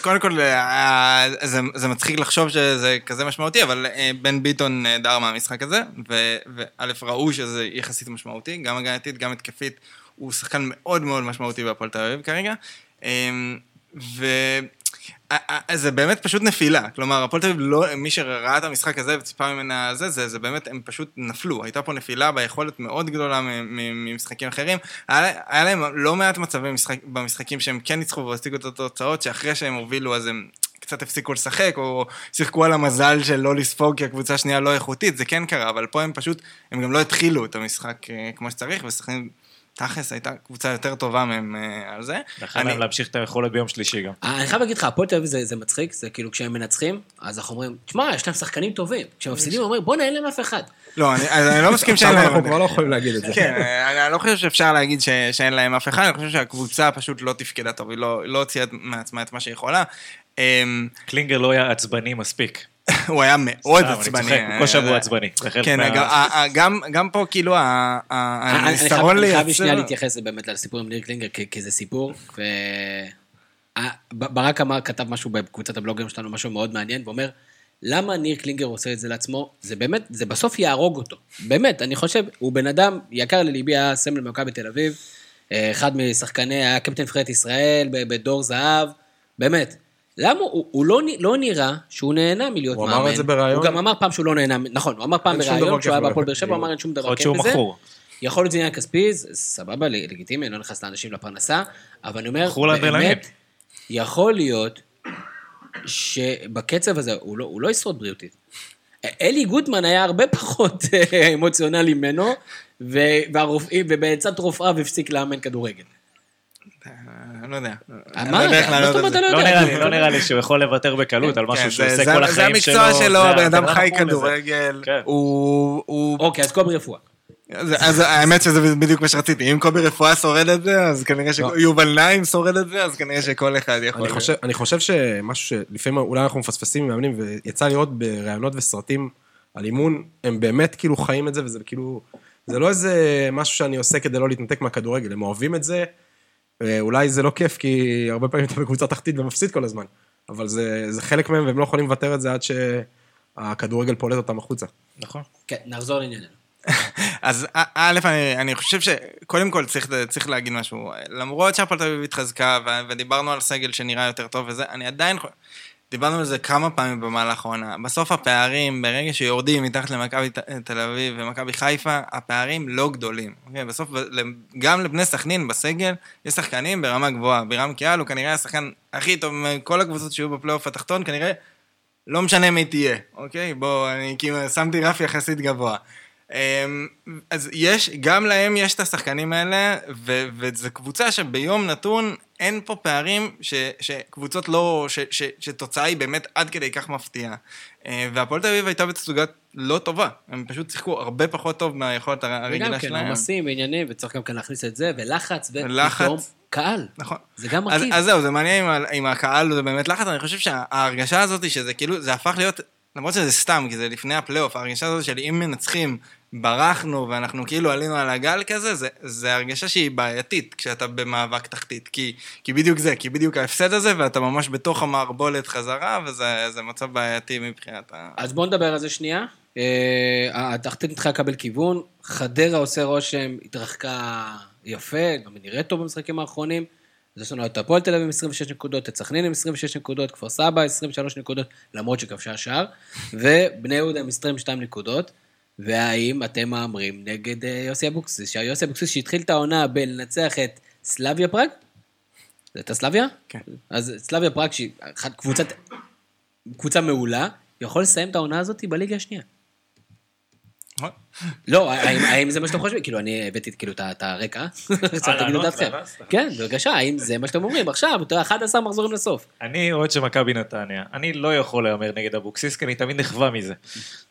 קודם כל, אה, זה, זה מצחיק לחשוב שזה כזה משמעותי, אבל אה, בן ביטון נהדר מהמשחק הזה, וא', ראו שזה יחסית משמעותי, גם הגנתית, גם התקפית, הוא שחקן מאוד מאוד משמעותי בהפועל תל אביב כרגע. אה, ו... אה, אה, זה באמת פשוט נפילה, כלומר, הפועל תל אביב לא, מי שראה את המשחק הזה וציפה ממנה זה, זה, זה באמת, הם פשוט נפלו, הייתה פה נפילה ביכולת מאוד גדולה ממשחקים אחרים, היה, היה להם לא מעט מצבים במשחק, במשחקים שהם כן ניצחו והשיגו את התוצאות, שאחרי שהם הובילו אז הם קצת הפסיקו לשחק, או שיחקו על המזל של לא לספוג כי הקבוצה השנייה לא איכותית, זה כן קרה, אבל פה הם פשוט, הם גם לא התחילו את המשחק אה, כמו שצריך, וסכנין, תכלס הייתה קבוצה יותר טובה מהם אה, על זה. לכן אני- להם להמשיך את היכולת ביום שלישי גם. אה, אני חייב להגיד לך, הפועל תל אביב זה, זה מצחיק, זה כאילו כשהם מנצחים, אז אנחנו אומרים, תשמע, יש להם שחקנים טובים. כשהם מפסידים, אומרים, בואנה, אין להם אף אחד. לא, אני, אז אני לא מסכים שאין להם... אנחנו כבר לא יכולים להגיד את זה. כן, אני, אני לא חושב שאפשר להגיד ש, שאין להם אף אחד, אני חושב שהקבוצה פשוט לא תפקדה טוב, היא לא, לא הוציאה מעצמה את מה שהיא יכולה. אמ, קלינגר לא היה עצבני מספיק. הוא היה מאוד סתם, אני עצבני. צוחק, הוא כל שבוע אה, עצבני. כן, גם, פה כאילו ה- ה- אני- אני חייב- לייצר... שנייה להתייחס באמת לסיפור עם ניר קלינגר, כי זה סיפור, ו... אה, ברק אמר, כתב משהו בקבוצת הבלוגרים שלנו, משהו מאוד מעניין, ואומר, למה ניר קלינגר עושה את זה לעצמו? זה באמת, זה בסוף יהרוג אותו. באמת, אני חושב, הוא בן אדם יקר לליבי, היה סמל במכבי תל אביב, אה, אחד משחקני, היה קפטן נבחרת ישראל בדור זהב, באמת. למה הוא, הוא לא, לא נראה שהוא נהנה מלהיות הוא מאמן. אמר את זה בריאיון. הוא גם אמר פעם שהוא לא נהנה, נכון, הוא אמר פעם בריאיון, כיף כשהוא היה. בהפועל באר שבע, הוא אמר אין שום דבר יכול להיות כיף שהוא בזה. מכור. יכול להיות שזה עניין כספי, זה סבבה, לגיטימי, לא נכנס לאנשים לפרנסה, אבל אני אומר. באמת, יכול להיות שבקצב הזה הוא לא, הוא לא ישרוד בריאותית. אלי גוטמן היה הרבה פחות אה, אמוציונלי ממנו, והרופאים, ובעצת רופאיו הפסיק לאמן כדורגל. אני לא יודע. אני מה לא אתה? לא לא יודע? נראה לי, לא נראה לי שהוא יכול לוותר בקלות על כן, משהו שהוא זה- עושה כל החיים שלו. זה המקצוע שלו, הבן אדם הבן חי לזה. כדורגל, כן. הוא... אוקיי, אז קובי רפואה. אז- האמת שזה בדיוק מה שרציתי, אם קובי רפואה שורד את זה, אז כנראה שיובל נעים שורד את זה, אז כנראה שכל אחד יכול... אני חושב, שמשהו שלפעמים אולי אנחנו מפספסים עם מאמנים, ויצא לראות בראיונות וסרטים על אימון, הם באמת כאילו חיים את זה, וזה כאילו, זה לא איזה משהו שאני עושה כדי לא להתנתק מהכדורגל, הם אוהבים את זה, אה, אולי זה לא כיף, כי הרבה פעמים אתה בקבוצה תחתית ומפסיד כל הזמן, אבל זה, זה חלק מהם, והם לא יכולים לוותר על זה עד שהכדורגל פולט אותם החוצה. נכון. כן, נחזור לענייננו. אז א- א', אני, אני חושב שקודם כל צריך, צריך להגיד משהו. למרות שהפועל תל אביב התחזקה, ודיברנו על סגל שנראה יותר טוב וזה, אני עדיין... דיברנו על זה כמה פעמים במהלך העונה. בסוף הפערים, ברגע שיורדים מתחת למכבי תל אביב ומכבי חיפה, הפערים לא גדולים. אוקיי? בסוף, גם לבני סכנין בסגל, יש שחקנים ברמה גבוהה. בירם קיאל הוא כנראה השחקן הכי טוב מכל הקבוצות שהיו בפלייאוף התחתון, כנראה לא משנה מי תהיה, אוקיי? בוא, אני כאילו שמתי רף יחסית גבוה. אמ, אז יש, גם להם יש את השחקנים האלה, וזו קבוצה שביום נתון אין פה פערים ש- שקבוצות לא, ש- ש- שתוצאה היא באמת עד כדי כך מפתיעה. אה, והפועל תל אביב הייתה בתצוגה לא טובה, הם פשוט שיחקו הרבה פחות טוב מהיכולת הר- וגם הרגילה כן, שלהם. עומסים ועניינים, וצריך גם כן להכניס את זה, ולחץ, לחץ. ופתאום קהל. נכון. זה גם אז, מרכיב. אז זהו, זה מעניין אם, אם הקהל זה באמת לחץ, אני חושב שההרגשה הזאת שזה כאילו, זה הפך להיות, למרות שזה סתם, כי זה לפני הפלייאוף, ההרגשה הזאת של אם מנצחים, ברחנו ואנחנו כאילו עלינו על הגל כזה, זה, זה הרגשה שהיא בעייתית כשאתה במאבק תחתית. כי, כי בדיוק זה, כי בדיוק ההפסד הזה, ואתה ממש בתוך המערבולת חזרה, וזה זה מצב בעייתי מבחינת ה... אז בואו נדבר על זה שנייה. אה, התחתית התחילה לקבל כיוון, חדרה עושה רושם, התרחקה יפה, גם נראית טוב במשחקים האחרונים. אז יש לנו את הפועל תל אביב עם 26 נקודות, את סכנין עם 26 נקודות, כפר סבא 23 נקודות, למרות שכבשה שער, ובני יהודה עם 22 נקודות. והאם אתם מהמרים נגד אה, יוסי אבוקסיס? שיוסי אבוקסיס שהתחיל את העונה בלנצח את סלאביה פראג? זה הייתה סלאביה? כן. אז סלאביה פראג, שהיא קבוצת, קבוצה מעולה, יכול לסיים את העונה הזאת בליגה השנייה. לא, האם, זה מה שאתם חושבים? כאילו, אני הבאתי כאילו את הרקע, סתם. כן, בבקשה, האם זה מה שאתם אומרים? עכשיו, אתה יודע, 11 מחזורים לסוף. אני אוהד של מכבי נתניה. אני לא יכול להמר נגד אבוקסיס, כי אני תמיד נכווה מזה.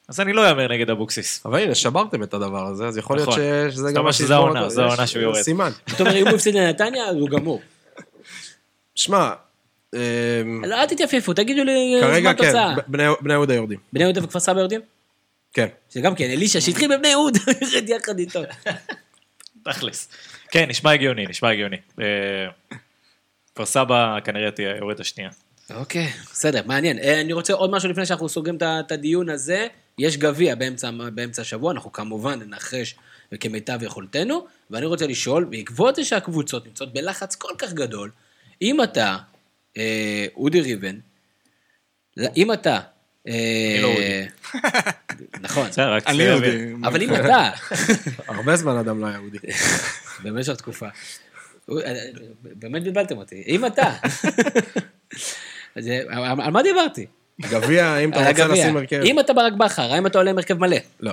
אז אני לא אאמר נגד אבוקסיס. אבל הנה, שברתם את הדבר הזה, אז יכול להיות נכון. שזה גם מה העונה, אותו. זו העונה שהוא יורד. סימן. זאת אומרת, אם הוא הפסיד לנתניה, אז הוא גמור. שמע, לא, אל תתייפייפו, תגידו לי כרגע מה כן, התוצאה. ב- בני בני יהודה יורדים. בני יהודה וכפר סבא יורדים? כן. זה גם כן, אלישע שהתחיל בבני יהודה, ירד יחד איתו. תכלס. כן, נשמע הגיוני, נשמע הגיוני. אה, כפר סבא כנראה תהיה יורד השנייה. אוקיי, בסדר, מעניין. אה, אני רוצה עוד משהו לפני שאנחנו סוגרים את הדיון הזה. יש גביע באמצע, באמצע השבוע, אנחנו כמובן ננחש כמיטב יכולתנו, ואני רוצה לשאול, בעקבות זה שהקבוצות נמצאות בלחץ כל כך גדול, אם אתה, אה, אודי ריבן, אם אתה... אה, אני לא אודי. נכון, בסדר, רק אני יהודי. אבל אם אתה, הרבה זמן אדם לא היה יהודי. במשך תקופה. אה, באמת בלבלתם אותי. אם אתה... אז, אה, על מה דיברתי? גביע, אם אתה רוצה. לשים הרכב. אם אתה ברק בכר, האם אתה עולה עם הרכב מלא? לא.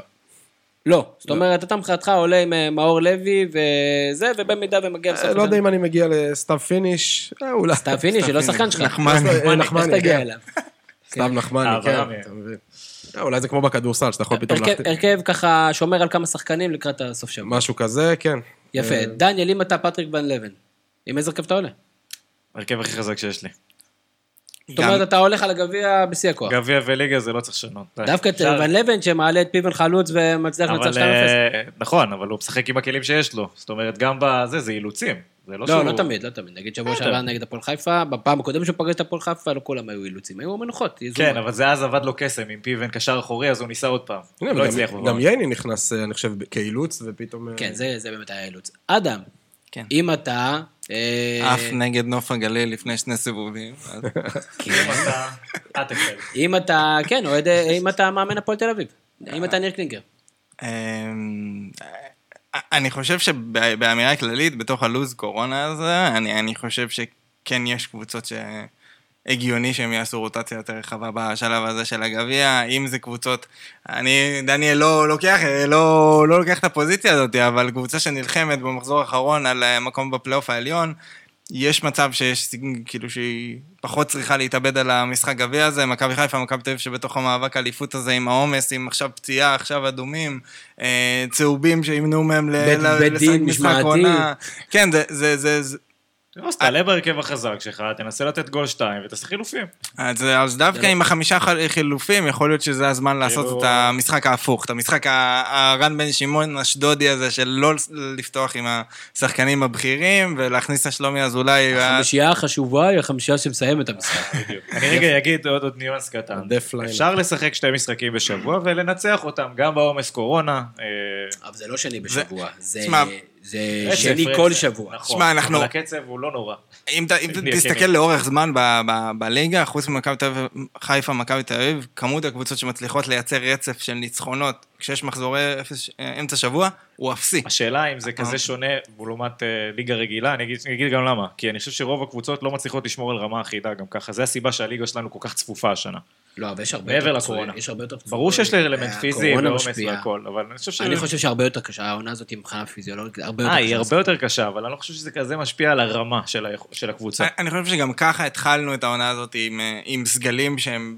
לא. זאת אומרת, אתה מבחינתך עולה עם אה, מאור לוי וזה, ובמידה ומגיע בסוף... לא יודע אם אני מגיע לסתיו פיניש, אולי. סתיו פיניש, שלא שחקן שלך. נחמני. אה, איך נחמני, תגיע כן. אליו? סתיו נחמני, כן, אתה מבין. אה, אולי זה כמו בכדורסל, שאתה יכול פתאום להחתים. הרכב ככה שומר על כמה שחקנים לקראת הסוף שבוע. משהו כזה, כן. יפה. אה, דניאל, אם אתה פטריק ון לבן, עם איזה הרכב אתה עולה? הרכב הכי חזק שיש לי. זאת אומרת, אתה הולך על הגביע בשיא הכוח. גביע וליגה זה לא צריך לשנות. דווקא אפשר- ון לבן שמעלה את פיבן חלוץ ומצליח לנצח 2-0. אבל אה, נכון, אבל הוא משחק עם הכלים שיש לו. זאת אומרת, גם בזה, זה אילוצים. זה לא לא, שהוא... לא תמיד, לא תמיד. נגיד שבוע בסדר. שעבר נגד הפועל חיפה, בפעם הקודמת שהוא פגש את הפועל חיפה, לא כולם היו אילוצים, היו מנוחות. כן, אבל זה אז עבד לו קסם עם פיבן קשר אחורי, אז הוא ניסה עוד פעם. הנה, לא הצליח גם. ייני נכנס, אה, אני חושב, כאילוץ, ופתאום... אה, כן, זה זה באמת היה אילוץ. אדם, כן. אם אתה... אה, עף נגד נוף הגליל לפני שני סיבובים. כן. אה. אם אתה, כן, אה, אם אתה מאמן הפועל תל אביב. אם אתה ניר קלינגר. אני חושב שבאמירה כללית, בתוך הלו"ז קורונה הזה, אני, אני חושב כן יש קבוצות שהגיוני שהם יעשו רוטציה יותר רחבה בשלב הזה של הגביע, אם זה קבוצות, אני, דניאל לא לוקח, לא, לא לוקח את הפוזיציה הזאת, אבל קבוצה שנלחמת במחזור האחרון על מקום בפלייאוף העליון, יש מצב שיש, כאילו שהיא פחות צריכה להתאבד על המשחק גביע הזה, מכבי חיפה, מכבי תל אביב שבתוך המאבק האליפות הזה עם העומס, עם עכשיו פציעה, עכשיו אדומים, אה, צהובים שימנעו מהם לשחק משחק. עונה. כן, זה, זה, זה, זה, אז תעלה בהרכב החזק שלך, תנסה לתת גול שתיים ותעשה חילופים. אז, אז דווקא עם החמישה חילופים, יכול להיות שזה הזמן לעשות את המשחק ההפוך, את המשחק הרן בן שמעון אשדודי הזה, של לא לפתוח עם השחקנים הבכירים, ולהכניס את שלומי אזולאי. החמישייה החשובה היא החמישייה שמסיימת את המשחק. אני רגע אגיד עוד עוד ניואנס קטן. אפשר לשחק שתי משחקים בשבוע ולנצח אותם, גם בעומס קורונה. אה, אבל זה לא שני בשבוע, זה זה רצף, שני רצף. כל שבוע. נכון, שמע, אנחנו- אבל הקצב הוא לא נורא. אם, ת- אם נהיה תסתכל. לאורך זמן ב- ב- בליגה, חוץ ממכבי תל אביב, חיפה, מכבי תל אביב, כמות הקבוצות שמצליחות לייצר רצף של ניצחונות כשיש מחזורי אפס, אה, אמצע שבוע, הוא אפסי. השאלה אם זה אה. כזה שונה לעומת אה, ליגה רגילה, אני אגיד, אני אגיד גם למה. כי אני חושב שרוב הקבוצות לא מצליחות לשמור על רמה אחידה גם ככה. זה הסיבה שהליגה שלנו כל כך צפופה השנה. לא, אבל יש הרבה יותר פצועים, לקורונה. יש הרבה יותר פצועים. ברור שיש אלמנט אה, פיזי ועומס. והכל, אבל אני חושב ש... אני חושב שהרבה יותר קשה, העונה הזאת מבחינה פיזיולוגית, הרבה יותר אה, קשה. היא הרבה יותר קשה, אבל אני לא חושב שזה כזה משפיע על הרמה של הקבוצה. אני חושב שגם ככה התחלנו את העונה הזאת עם, אה, סגלים שהם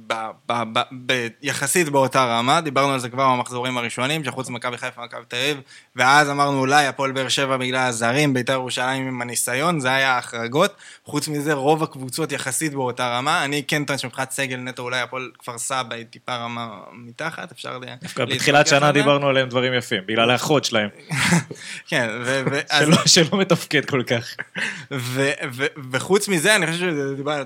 יחסית באותה רמה, דיברנו על זה כבר במחזורים הראשונים, שחוץ ממכבי חיפה ומכבי תל אביב, ואז אמרנו אולי הפועל באר שבע בגלל הזרים, בית"ר ירושלים עם הניסיון, זה היה ההחרגות. חוץ מזה, רוב הקבוצות יחסית באותה רמה. אני כן טוען שמבחינת סגל נטו, אולי הפועל כפר סבא היא טיפה רמה מתחת, אפשר ל... דווקא בתחילת שנה. דיברנו עליהם דברים יפים, בגלל האחות שלהם, כן, ו... שלא- מתפקד כל כך. וחוץ מזה, אני חושב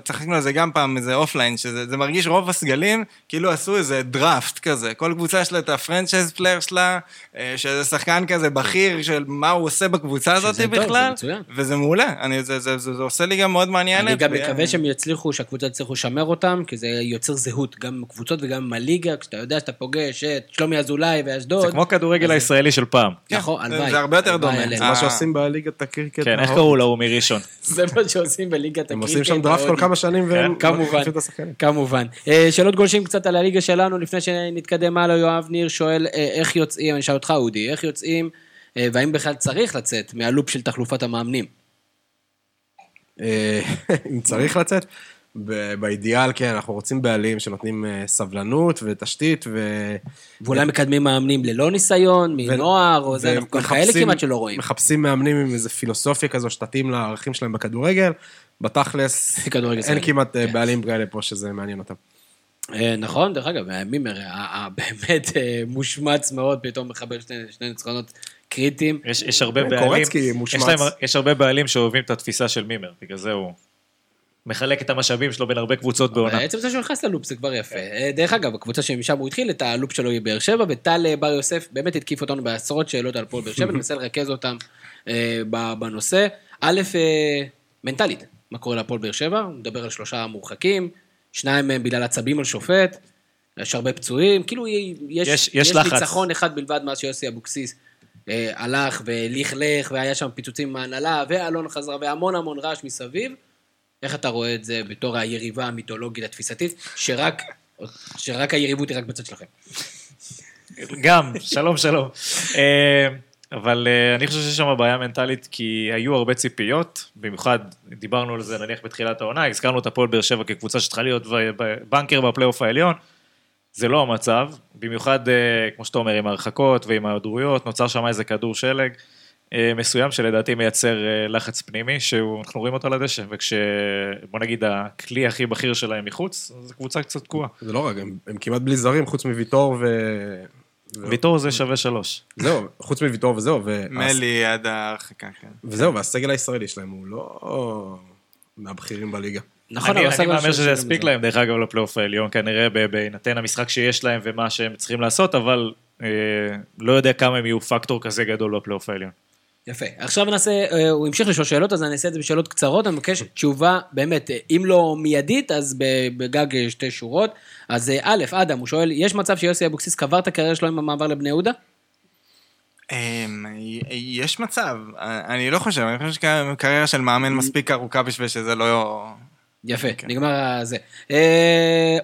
שצחקנו על זה גם פעם, איזה offline, שזה זה מרגיש רוב הסגלים, כאילו עשו איזה דראפט כזה. כל קבוצה יש לה את ה franchise player שלה, אה, שזה שחקן כזה בכיר של מה הוא עושה בקבוצה הזאת טוב, זה בכלל, מצוין. וזה מעולה. אני, זה, זה, זה, זה עושה לי גם מאוד מעניינת. אני גם ו- מקווה שהם יצליחו, שהקבוצות יצליחו לשמר אותם, כי זה יוצר זהות גם עם הקבוצות וגם עם הליגה, כשאתה יודע שאתה פוגש את שלומי אזולאי ואשדוד. זה כמו הכדורגל הישראלי של פעם. נכון, זה- הלוואי. זה הרבה יותר דומה. אה, מה שעושים בליגת הקריקט. כן, איך ההודית. קראו להוא מראשון? זה מה שעושים בליגת הם הקריקט. עושים שם דראפט כל. כמה שנים והם כמובן, את השחקנים. כמובן. אה, שאלות גולשים קצת על הליגה שלנו, לפני שנתקדם הלאה, יואב ניר שואל אה, איך יוצאים, אני אשאל אותך אודי, איך יוצאים, אה, והאם בכלל צריך לצאת מהלופ של תחלופת המאמנים? אה, אם צריך לצאת, באידיאל, כן, אנחנו רוצים בעלים שנותנים סבלנות ותשתית, ו... ואולי מקדמים מאמנים ללא ניסיון, מנוער, או זה, אנחנו כאלה כמעט שלא רואים. מחפשים מאמנים עם איזו פילוסופיה כזו שתתאים לערכים שלהם בכדורגל. בתכלס, אין. כמעט כן. בעלים כאלה פה שזה מעניין אותם. אה, נכון, דרך אגב, מימר באמת אה, מושמץ מאוד, פתאום מחבר שני שני ניצחונות קריטיים. יש, יש הרבה כן, בעלים, קורצקי יש, מושמץ. להם, יש הרבה בעלים שאוהבים את התפיסה של מימר, בגלל זה הוא מחלק את המשאבים שלו בין הרבה קבוצות בעונה. עצם זה שהוא נכנס ללופ זה כבר יפה. אה, דרך אגב, הקבוצה שמשם הוא התחיל, את הלופ שלו היא באר שבע, וטל בר יוסף באמת התקיף אותנו בעשרות שאלות על הפועל באר שבע, ננסה לרכז אותם בנושא. א', מנטלית, מה קורה להפועל באר שבע, הוא מדבר על שלושה מורחקים, שניים מהם בגלל עצבים על שופט, יש הרבה פצועים, כאילו יש, יש- יש, יש. ניצחון אחד בלבד מאז שיוסי אבוקסיס אה, הלך ולכלך, והיה שם פיצוצים מההנהלה, ואלון חזרה, והמון המון רעש מסביב. איך אתה רואה את זה בתור היריבה המיתולוגית התפיסתית, שרק, שרק היריבות היא רק בצד שלכם? גם, שלום שלום. אבל אה, אני חושב שיש שם בעיה מנטלית, כי היו הרבה ציפיות, במיוחד דיברנו על זה נניח בתחילת העונה, הזכרנו את הפועל באר שבע כקבוצה שצריכה להיות בנקר בפלייאוף העליון. זה לא המצב, במיוחד, אה, כמו שאתה אומר, עם ההרחקות ועם ההיעדרויות, נוצר שם איזה כדור שלג אה, מסוים שלדעתי מייצר לחץ פנימי, שאנחנו רואים אותו על הדשא, וכש... בוא נגיד הכלי הכי בכיר שלהם מחוץ, אז הקבוצה קצת תקועה. זה לא רק, הם, הם כמעט בלי זרים, חוץ מוויטור ו... ויטור זה שווה שלוש. זהו, חוץ מוויטור וזהו. מלי עד ההרחקה, כן. וזהו, והסגל הישראלי שלהם הוא לא מהבכירים בליגה. נכון, אני, של- שזה יספיק להם, דרך אגב, לפלייאוף העליון, כנראה בהינתן המשחק שיש להם ומה שהם צריכים לעשות, אבל אה, לא יודע כמה הם יהיו פקטור כזה גדול בפלייאוף העליון. יפה. עכשיו נעשה, אה, הוא המשיך לשאול שאלות, אז אני אעשה את זה בשאלות קצרות. אני מבקש תשובה, באמת, אה, אם לא מיידית, אז ב- בגג אה, שתי שורות. אז א', אדם, הוא שואל, יש מצב שיוסי אבוקסיס קבר את הקריירה שלו עם המעבר לבני יהודה? אמ, יש מצב, אני לא חושב, אני חושב שקריירה של מאמן מספיק ארוכה בשביל שזה לא... יפה, נגמר זה.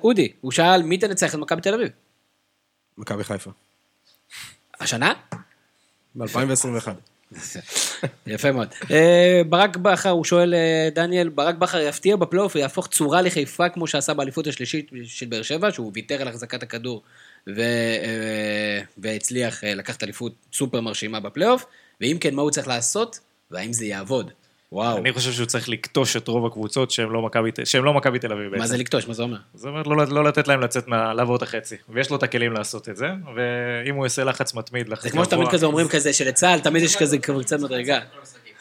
אודי, הוא שאל, מי תנצח את מכבי תל אביב? מכבי חיפה. השנה? ב-2021. יפה מאוד. אה, ברק בכר, הוא שואל, אה, דניאל, ברק בכר יפתיע בפלייאוף ויהפוך צורה לחיפה כמו שעשה באליפות השלישית של באר שבע, שהוא ויתר על החזקת הכדור אה, והצליח לקחת אליפות סופר מרשימה בפלייאוף, ואם כן, מה הוא צריך לעשות, והאם זה יעבוד. וואו, אני חושב שהוא צריך לקטוש את רוב הקבוצות שהן לא מכבי לא מכבי תל אביב. מה זה לקטוש, מה זה אומר? זאת אומרת, לא, לא לתת להם לצאת מה... לעבור את החצי. ויש לו את הכלים לעשות את זה, ואם הוא יעשה לחץ מתמיד, לחץ זה כמו שתמיד כזה אומרים כזה, שלצה"ל תמיד יש כזה קבוצת מדרגה.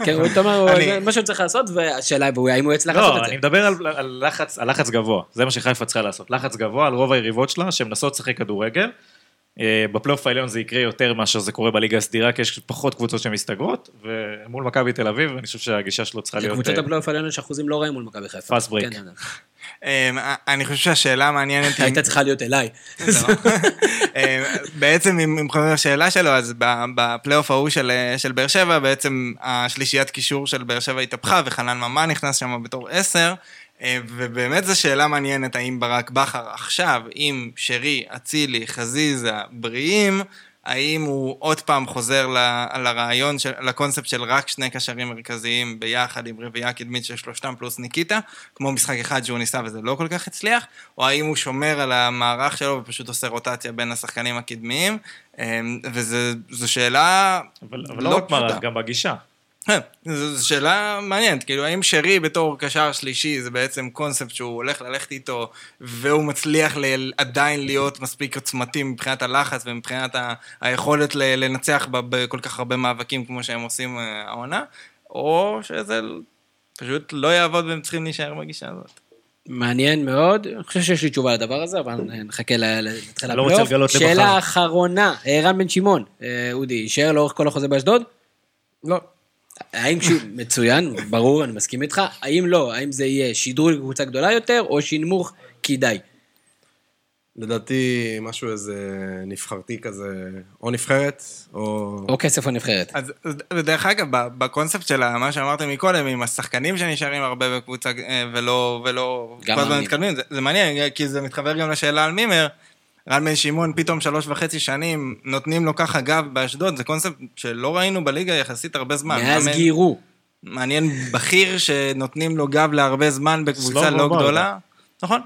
כן, הוא אומר, מה שהוא צריך לעשות, והשאלה היא, האם הוא יצליח לעשות לא, את זה. אני מדבר על לחץ גבוה, זה מה שחיפה צריכה לעשות. לחץ גבוה על רוב היריבות שלה, שהן מנסות לשחק כדורגל. אה, בפלייאוף העליון זה יקרה יותר מאשר זה קורה בליגה הסדירה, כי יש פחות קבוצות שמסתגרות, ומול מכבי תל אביב, אני חושב שהגישה שלו צריכה להיות לקבוצות אה, הפלייאוף העליון יש אחוזים לא רעים מול מכבי חיפה. Fast break. כן, כן, כן. אמ, אני חושב שהשאלה המעניינת היא... הייתה צריכה להיות אליי. אה, בעצם, אם חוזרים לשאלה שלו, אז ב- בפלייאוף ההוא של, אה, של באר שבע, בעצם השלישיית קישור של באר שבע התהפכה, וחנן ממן נכנס שם בתור עשר, אה, ובאמת זו שאלה מעניינת, האם ברק בכר עכשיו, עם שרי, אצילי, חזיזה, בריאים, האם הוא עוד פעם חוזר ל- לרעיון, של, לקונספט של רק שני קשרים מרכזיים ביחד עם רביעייה קדמית של שלושתם פלוס ניקיטה, כמו משחק אחד שהוא ניסה וזה לא כל כך הצליח, או האם הוא שומר על המערך שלו ופשוט עושה רוטציה בין השחקנים הקדמיים, אמ, וזו שאלה אבל, אבל לא, רק פשוטה. מערך, גם בגישה. כן, זו שאלה מעניינת, כאילו האם שרי בתור קשר שלישי זה בעצם קונספט שהוא הולך ללכת איתו והוא מצליח ל- עדיין להיות מספיק עוצמתי מבחינת הלחץ ומבחינת ה- היכולת ל- לנצח ב- בכל כך הרבה מאבקים כמו שהם עושים אה, העונה, או שזה פשוט לא יעבוד והם צריכים להישאר בגישה הזאת. מעניין מאוד, אני חושב שיש לי תשובה לדבר הזה, אבל נחכה להתחיל לא רוצה הפלייאוף. לגלות למחר. שאלה אחרונה, אה, רן בן שמעון, אה, אודי, יישאר לאורך כל החוזה באשדוד? לא. האם כשהוא מצוין, ברור, אני מסכים איתך, האם לא, האם זה יהיה שדרוג לקבוצה גדולה יותר, או שינמוך כדאי? לדעתי, משהו איזה נבחרתי כזה, או נבחרת, או... או כסף או נבחרת. אז, אז- ודרך אגב, בקונספט של מה שאמרתם מקודם, עם השחקנים שנשארים הרבה בקבוצה אה, ולא, ולא גם מאמנים. זה, זה מעניין, כי זה מתחבר גם לשאלה על מימר. רן בן שמעון פתאום שלוש וחצי שנים נותנים לו ככה גב באשדוד, זה קונספט שלא ראינו בליגה יחסית הרבה זמן. מאז מאמן- גיירו. מעניין בכיר שנותנים לו גב להרבה זמן בקבוצה לא ברדה. גדולה. נכון,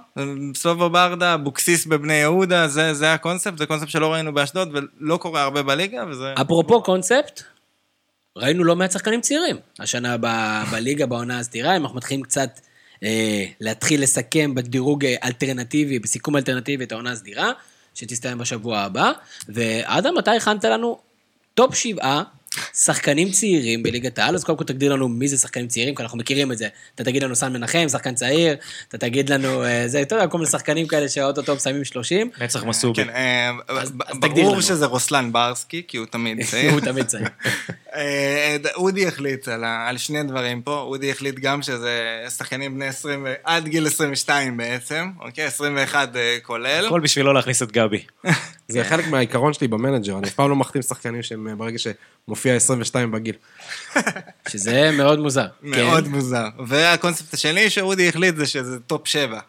סלובו ברדה, אבוקסיס בבני יהודה, זה, זה הקונספט, זה קונספט שלא ראינו באשדוד ולא קורה הרבה בליגה, וזה... אפרופו קונספט, ראינו לא מעט שחקנים צעירים. השנה ב- בליגה, בעונה הסדירה, אם אנחנו מתחילים קצת להתחיל לסכם בדירוג אה, אלטרנטיבי, בסיכום אלטרנטיבי את העונה הסדירה, שתסתיים בשבוע הבא. ואדם, מתי הכנת לנו top שבעה שחקנים צעירים בליגת העל? אז קודם כל תגדיר לנו מי זה שחקנים צעירים, כי אנחנו מכירים את זה. אתה תגיד לנו סן מנחם, שחקן צעיר, אתה תגיד לנו, אה, זה, אתה יודע, כל מיני שחקנים כאלה שאו-טו-טו מסיימים 30. נצח מסובי. כן, אה, ברור. שזה רוסלן ברסקי, כי הוא תמיד צעיר. הוא תמיד צעיר. אה, אודי החליט על שני דברים פה, אודי החליט גם שזה שחקנים בני 20, ו- עד גיל 22 בעצם, אוקיי? 21 אה, כולל. הכל בשביל לא להכניס את גבי. זה חלק מהעיקרון שלי ב manager, אני אף פעם לא מחתים שחקנים שהם ברגע שמופיע 22 בגיל. שזה מאוד מוזר. מאוד כן. מוזר. והקונספט השני שאודי החליט זה שזה top 7.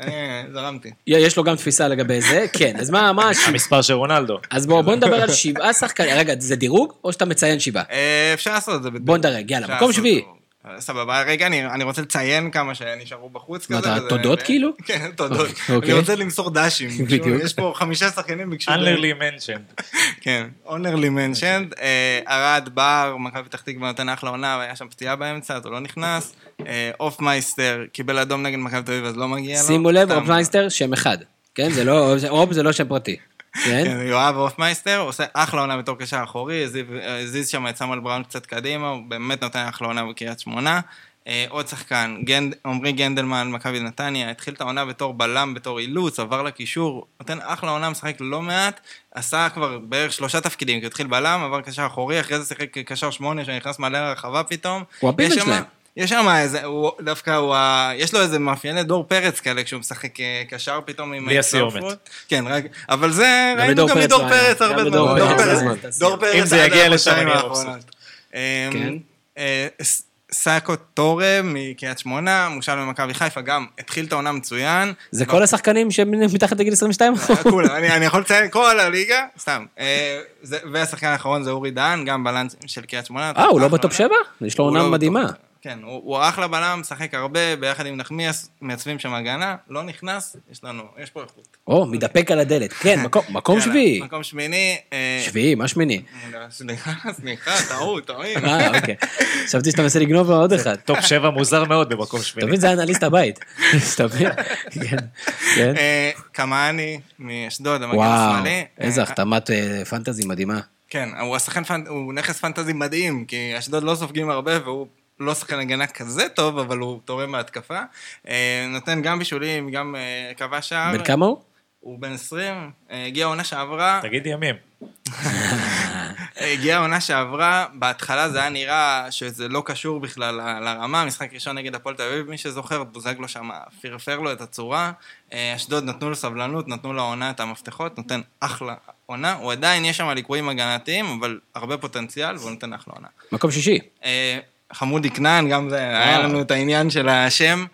אה, זרמתי. יש לו גם תפיסה לגבי זה, כן, אז מה, מה? המספר של רונלדו. אז בואו בוא נדבר על שבעה שחקנים, רגע, זה דירוג או שאתה מציין שבעה? אה, אפשר לעשות את זה. בדיוק. בוא נדרג, יאללה, מקום שביעי. סבבה, רגע, אני, אני רוצה לציין כמה שנשארו בחוץ מה, כזה. אתה- וזה- תודות כאילו? כן, תודות. אוקיי. אני רוצה למסור דשים. בדיוק. יש פה חמישה שחקנים ביקשו... honorable mention. כן, honorable mention, ארד בר, מכבי פתח תקווה נותן אחלה עונה, והיה שם פציעה באמצע, אז הוא לא נכנס. אה, אופמייסטר קיבל אדום נגד מכבי תל אביב, אז לא מגיע לו. שימו לב, סתם. אופמייסטר, שם אחד. כן, זה לא, אופ זה לא שם פרטי. כן? כן, יואב אופמייסטר עושה אחלה עונה בתור קשר אחורי, הזיז- שם את סמואל בראון קצת קדימה, הוא באמת נותן אחלה עונה בקריית שמונה. אה, עוד שחקן, גנד- עמרי גנדלמן, מכבי נתניה, התחיל את העונה בתור בלם, בתור אילוץ, עבר לקישור, נותן אחלה עונה, משחק לא מעט, עשה כבר בערך שלושה תפקידים, כי הוא התחיל בלם, עבר קשר אחורי, אחרי זה שיחק קשר שמונה, שנכנס מעלה לרחבה פתאום. הוא הפיבן שלהם. יש שם איזה, הוא דווקא, הוא, ה- יש לו איזה מאפייני דור פרץ כאלה כשהוא משחק אה, קשר פתאום עם בלי הסיומת. ההצטרפות. כן, רק, אבל זה, ראינו גם מדור לא. פרץ הרבה זמן. דור פרץ זמן. דור פרץ אם זה יגיע לשם, אני. אה, ס- סאקו טורה מקריית שמונה, מושל במכבי חיפה, גם התחיל את העונה מצוין. זה כל השחקנים שהם מתחת לגיל 22? כולם, אני, יכול לציין כל הליגה, סתם. אה, והשחקן האחרון זה אורי דהן, גם בלם של קריית שמונה. אה, הוא לא בטופ עונה. שבע? יש לו עונה לא מדהימה. כן, הוא, הוא אחלה בלם, משחק הרבה, ביחד עם נחמיאס, מייצבים שם הגנה, לא נכנס, יש לנו, יש פה איכות. או, מתדפק על הדלת. כן, מקום- מקום יאללה, שביעי. מקום שמיני. אה, שביעי, מה שמיני? סליחה, סליחה, טעות, טועים. אה, אוקיי. חשבתי שאתה מנסה לגנוב עוד אחד. טופ שבע מוזר מאוד במקום שמיני. מבין, זה אנליסט הבית. מבין? כן, כן. אה, קמאני מאשדוד, המגן וואו, השמאלי. איזה אה, החתמת אה, פנטזי מדהימה. כן, הוא נכס פנטזי מדהים, כי אשדוד לא סופגים הרבה, והוא לא שחקן הגנה כזה טוב, אבל הוא תורם בהתקפה. אה, נותן גם בישולים, גם אה, כבש שער. בן כמה הוא? הוא בן 20, אה, הגיע העונה שעברה, תגיד ימים. הגיע העונה שעברה, בהתחלה זה היה נראה שזה לא קשור בכלל לרמה, משחק ראשון נגד הפועל תל אביב, מי שזוכר, בוזגלו שם פרפר לו את הצורה, אה, אשדוד נתנו לו סבלנות, נתנו לעונה את המפתחות, נותן אחלה עונה, הוא עדיין יש שם ליקויים הגנתיים, אבל הרבה פוטנציאל, והוא נותן אחלה עונה. מקום שישי. אה, חמודי כנען, גם זה, היה לנו את העניין של השם.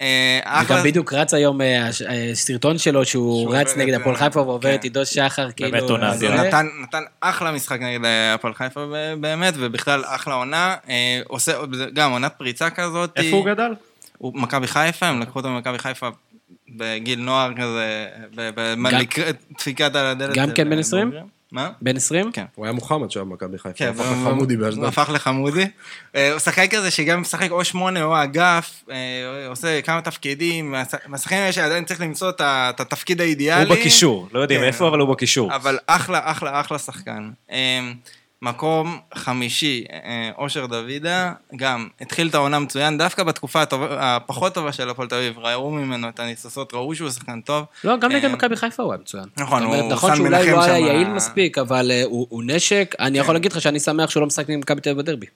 אה, אחלה- וגם בדיוק רץ היום אה, הש- אה, סרטון שלו שהוא רץ נגד הפועל. חיפה ועובר כן. את עידו שחר, כאילו... באמת עונה אדירה. נתן, אחלה משחק נגד אה, הפועל חיפה באמת, ובכלל אחלה עונה. אה, עושה גם עונת פריצה כזאת. איפה הוא גדל? הוא מכבי חיפה, הם לקחו אותו ממכבי חיפה בגיל נוער כזה, דפיקת על הדלת. גם כן בן אה, 20? מה? בן 20? כן. הוא היה מוחמד שם במכבי חיפה, כן, הוא הפך לחמודי הוא באשדוד. הפך לחמודי. אה, הוא שחקן כזה שגם משחק או שמונה או אגף, אה, עושה כמה תפקידים, מהש- מהשחקנים האלה שעדיין צריך למצוא את התפקיד האידיאלי. הוא בקישור, לא יודעים כן. איפה, אבל הוא בקישור. אבל אחלה, אחלה, אחלה שחקן. מקום חמישי, אה, אושר דוידה, גם התחיל את העונה מצוין, דווקא בתקופה הפחות טובה של הפועל תל אביב, ראו ממנו את הניסוסות, ראו שהוא שחקן טוב. לא, גם נגד אה, מכבי חיפה הוא היה מצוין. נכון, הוא נכון סן שאולי מנחם לא היה שם- יעיל מספיק, אבל אה, הוא הוא נשק. אני יכול להגיד לך שאני שמח שהוא לא משחק עם מכבי תל אביב בדרבי.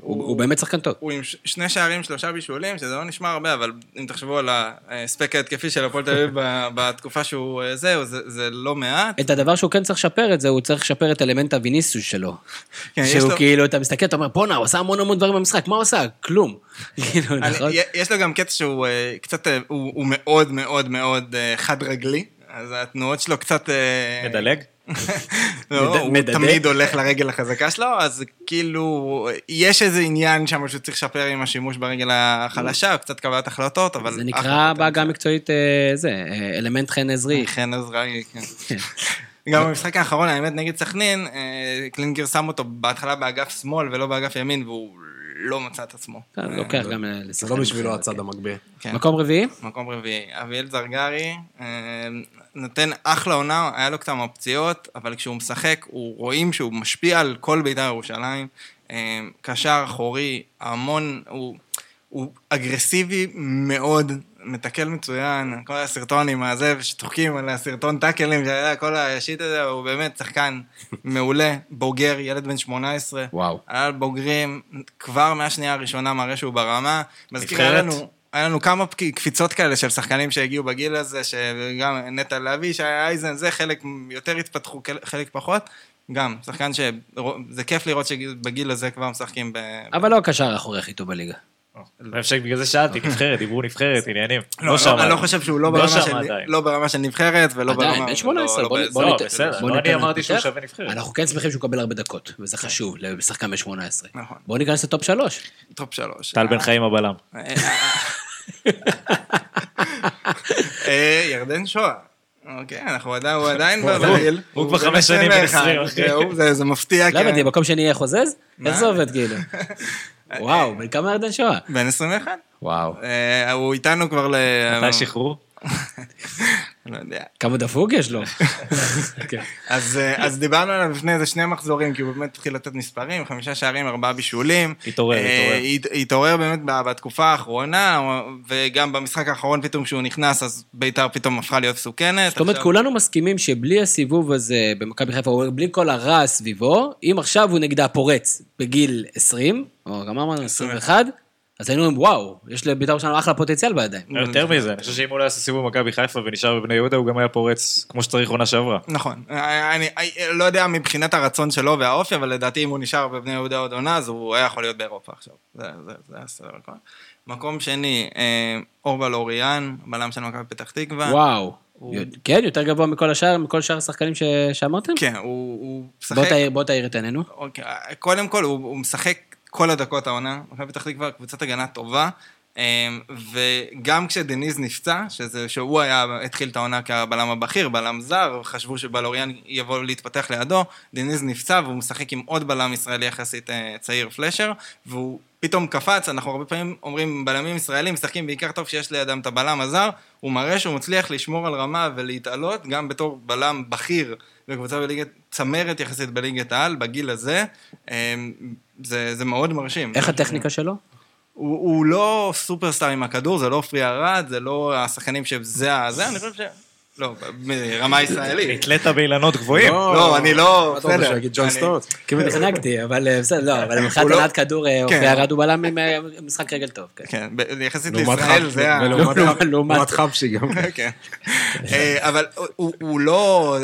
הוא באמת שחקן טוב. הוא עם שני שערים, שלושה בישולים, שזה לא נשמע הרבה, אבל אם תחשבו על ההספק ההתקפי של הפועל תל אביב בתקופה שהוא אה, זהו, זה זה לא מעט. את הדבר שהוא כן צריך לשפר את זה, הוא צריך לשפר את אלמנט הוויניסוס שלו. כן, שהוא לו- כאילו, אתה מסתכל, אתה אומר, בואנה, הוא עשה המון המון דברים במשחק, מה הוא עשה? כלום. כאילו, נכון? יש לו גם קטע שהוא אה, קצת, אה, הוא מאוד מאוד מאוד חד רגלי, אז התנועות שלו קצת... אה, מדלג? לא, מד- הוא? תמיד הולך לרגל החזקה שלו, אז כאילו, יש איזה עניין שם שהוא צריך לשפר עם השימוש ברגל החלשה, או קצת קבלת החלטות, אבל... זה נקרא. בעגה המקצועית, אה, זה, אה, אלמנט חן עזרי. חן עזראי, כן. גם במשחק האחרון, האמת, נגד סכנין, קלינגר שם אותו בהתחלה באגף שמאל ולא באגף ימין, והוא לא מצא את עצמו. אה, לוקח גם אה, זה לשחקן. לא בשבילו הצד כן. המגביה. כן. מקום רביעי? מקום רביעי, אביאל זרגרי, אה, נותן אחלה עונה, היה לו כמה פציעות, אבל כשהוא משחק, הוא רואים שהוא משפיע על כל בית"ר ירושלים. קשר אחורי, המון, הוא, הוא אגרסיבי מאוד, מתקל מצוין, כל הסרטון עם הזה, שצוחקים על הסרטון טאקלים, כל השיט הזה, הוא באמת שחקן מעולה, בוגר, ילד בן 18. וואו. עלה על בוגרים, כבר מהשנייה הראשונה מראה שהוא ברמה. מזכיר, היה? לנו, היה לנו כמה קפיצות כאלה של שחקנים שהגיעו בגיל הזה, שגם נטע לביא, שי אייזן, זה חלק יותר התפתחו, חלק פחות. גם, שחקן שזה כיף לראות שבגיל הזה כבר משחקים ב... אבל לא הקשר האחורי הכי טוב בליגה. חושב שבגלל זה שאלתי, נבחרת, דיברו נבחרת, עניינים. לא, שם. לא, אני לא חושב שהוא לא לא ברמה של-. לא ברמה של נבחרת ולא ברמה... עדיין, בן 18, לא- בוא בוא ניתן- בסדר, בוא לא אני אמרתי שהוא. שווה נבחרת. אנחנו כן שמחים שהוא יקבל הרבה דקות, וזה חשוב לשחקן בן 18. נכון. בואו ניכנס לטופ 3. טופ שלוש. טל בן חיים הבלם. אה, ירדן שואה. אוקיי, אנחנו עדיין, הוא עדיין בגיל. הוא כבר חמש שנים בן 21, 20, אחי. זהו, זה- מפתיע. למה, כן. תהיה מקום שני יהיה חוזז? איך זה עובד כאילו? וואו, בן כמה ירדן שואה? בן 21. וואו. אה, הוא איתנו כבר ל... מתי שחרור? לא יודע. כמה דפוק יש לו? כן. אז, אה, אז דיברנו עליו לפני איזה שני מחזורים, כי הוא באמת התחיל לתת מספרים, חמישה שערים, ארבעה בישולים. התעורר, אה, התעורר. הת- התעורר באמת בתקופה האחרונה, וגם במשחק האחרון פתאום כשהוא נכנס, אז בית"ר פתאום הפכה להיות מסוכנת. זאת אומרת, כולנו מסכימים שבלי הסיבוב הזה במכבי חיפה, בלי כל הרע סביבו, אם עכשיו הוא נגדה פורץ בגיל 20, או גם אמרנו 21, אז היינו אומרים, וואו, יש לבית"ר שלנו אחלה פוטנציאל בידיים. יותר מזה, אני חושב שאם הוא לא יעשה סיבוב במכבי חיפה ונשאר בבני יהודה, הוא גם היה פורץ כמו שצריך עונה שעברה. נכון. אני, אני לא יודע מבחינת הרצון שלו והאופי, אבל לדעתי אם הוא נשאר בבני יהודה עוד עונה, אז הוא היה יכול להיות באירופה עכשיו. זה, זה, זה הסדר הכל. מקום שני, אה, אורבל אוריאן, בלם של מכבי פתח תקווה. וואו. כן, יותר גבוה מכל השאר, מכל שאר השחקנים ש- שאמרתם? כן, הוא, הוא משחק... בוא תאיר את עינינו. אוקיי, קודם כל, הוא, הוא משחק כל הדקות העונה. מכבי פתח תקווה קבוצת הגנה טובה. אמ, וגם כשדניז נפצע, שזה, שהוא היה, התחיל את העונה כבלם הבכיר, בלם זר, חשבו שבלוריאן יבוא להתפתח לידו, דניז נפצע והוא משחק עם עוד בלם ישראלי יחסית אה, צעיר, פלשר, והוא פתאום קפץ, אנחנו הרבה פעמים אומרים, בלמים ישראלים משחקים בעיקר טוב שיש לידם את הבלם הזר, הוא מראה שהוא מצליח לשמור על רמה ולהתעלות, גם בתור בלם בכיר בקבוצה בליגת, צמרת יחסית בליגת העל, בגיל הזה, אמ, זה, זה מאוד מרשים. איך הטכניקה שלו? הוא, הוא לא סופרסטאר עם הכדור, זה לא עופרי ארד, זה לא השחקנים שזה ה... זה, אני חושב ש... לא, ברמה ישראלית. נתלית באילנות גבוהים. לא, אני לא... אתה רוצה בסדר. שיגיד ג'ון סטוט? כאילו נחנקתי, אבל אה, בסדר, לא, אבל מבחינת לא- הנעת כדור, אה, אופי כן. ירד הוא בלם עם אה, משחק רגל טוב. כן. כן, יחסית לישראל זה ה... לעומת- חב- לעומת- לעומת חבשי גם. כן. אה, אבל הוא לא...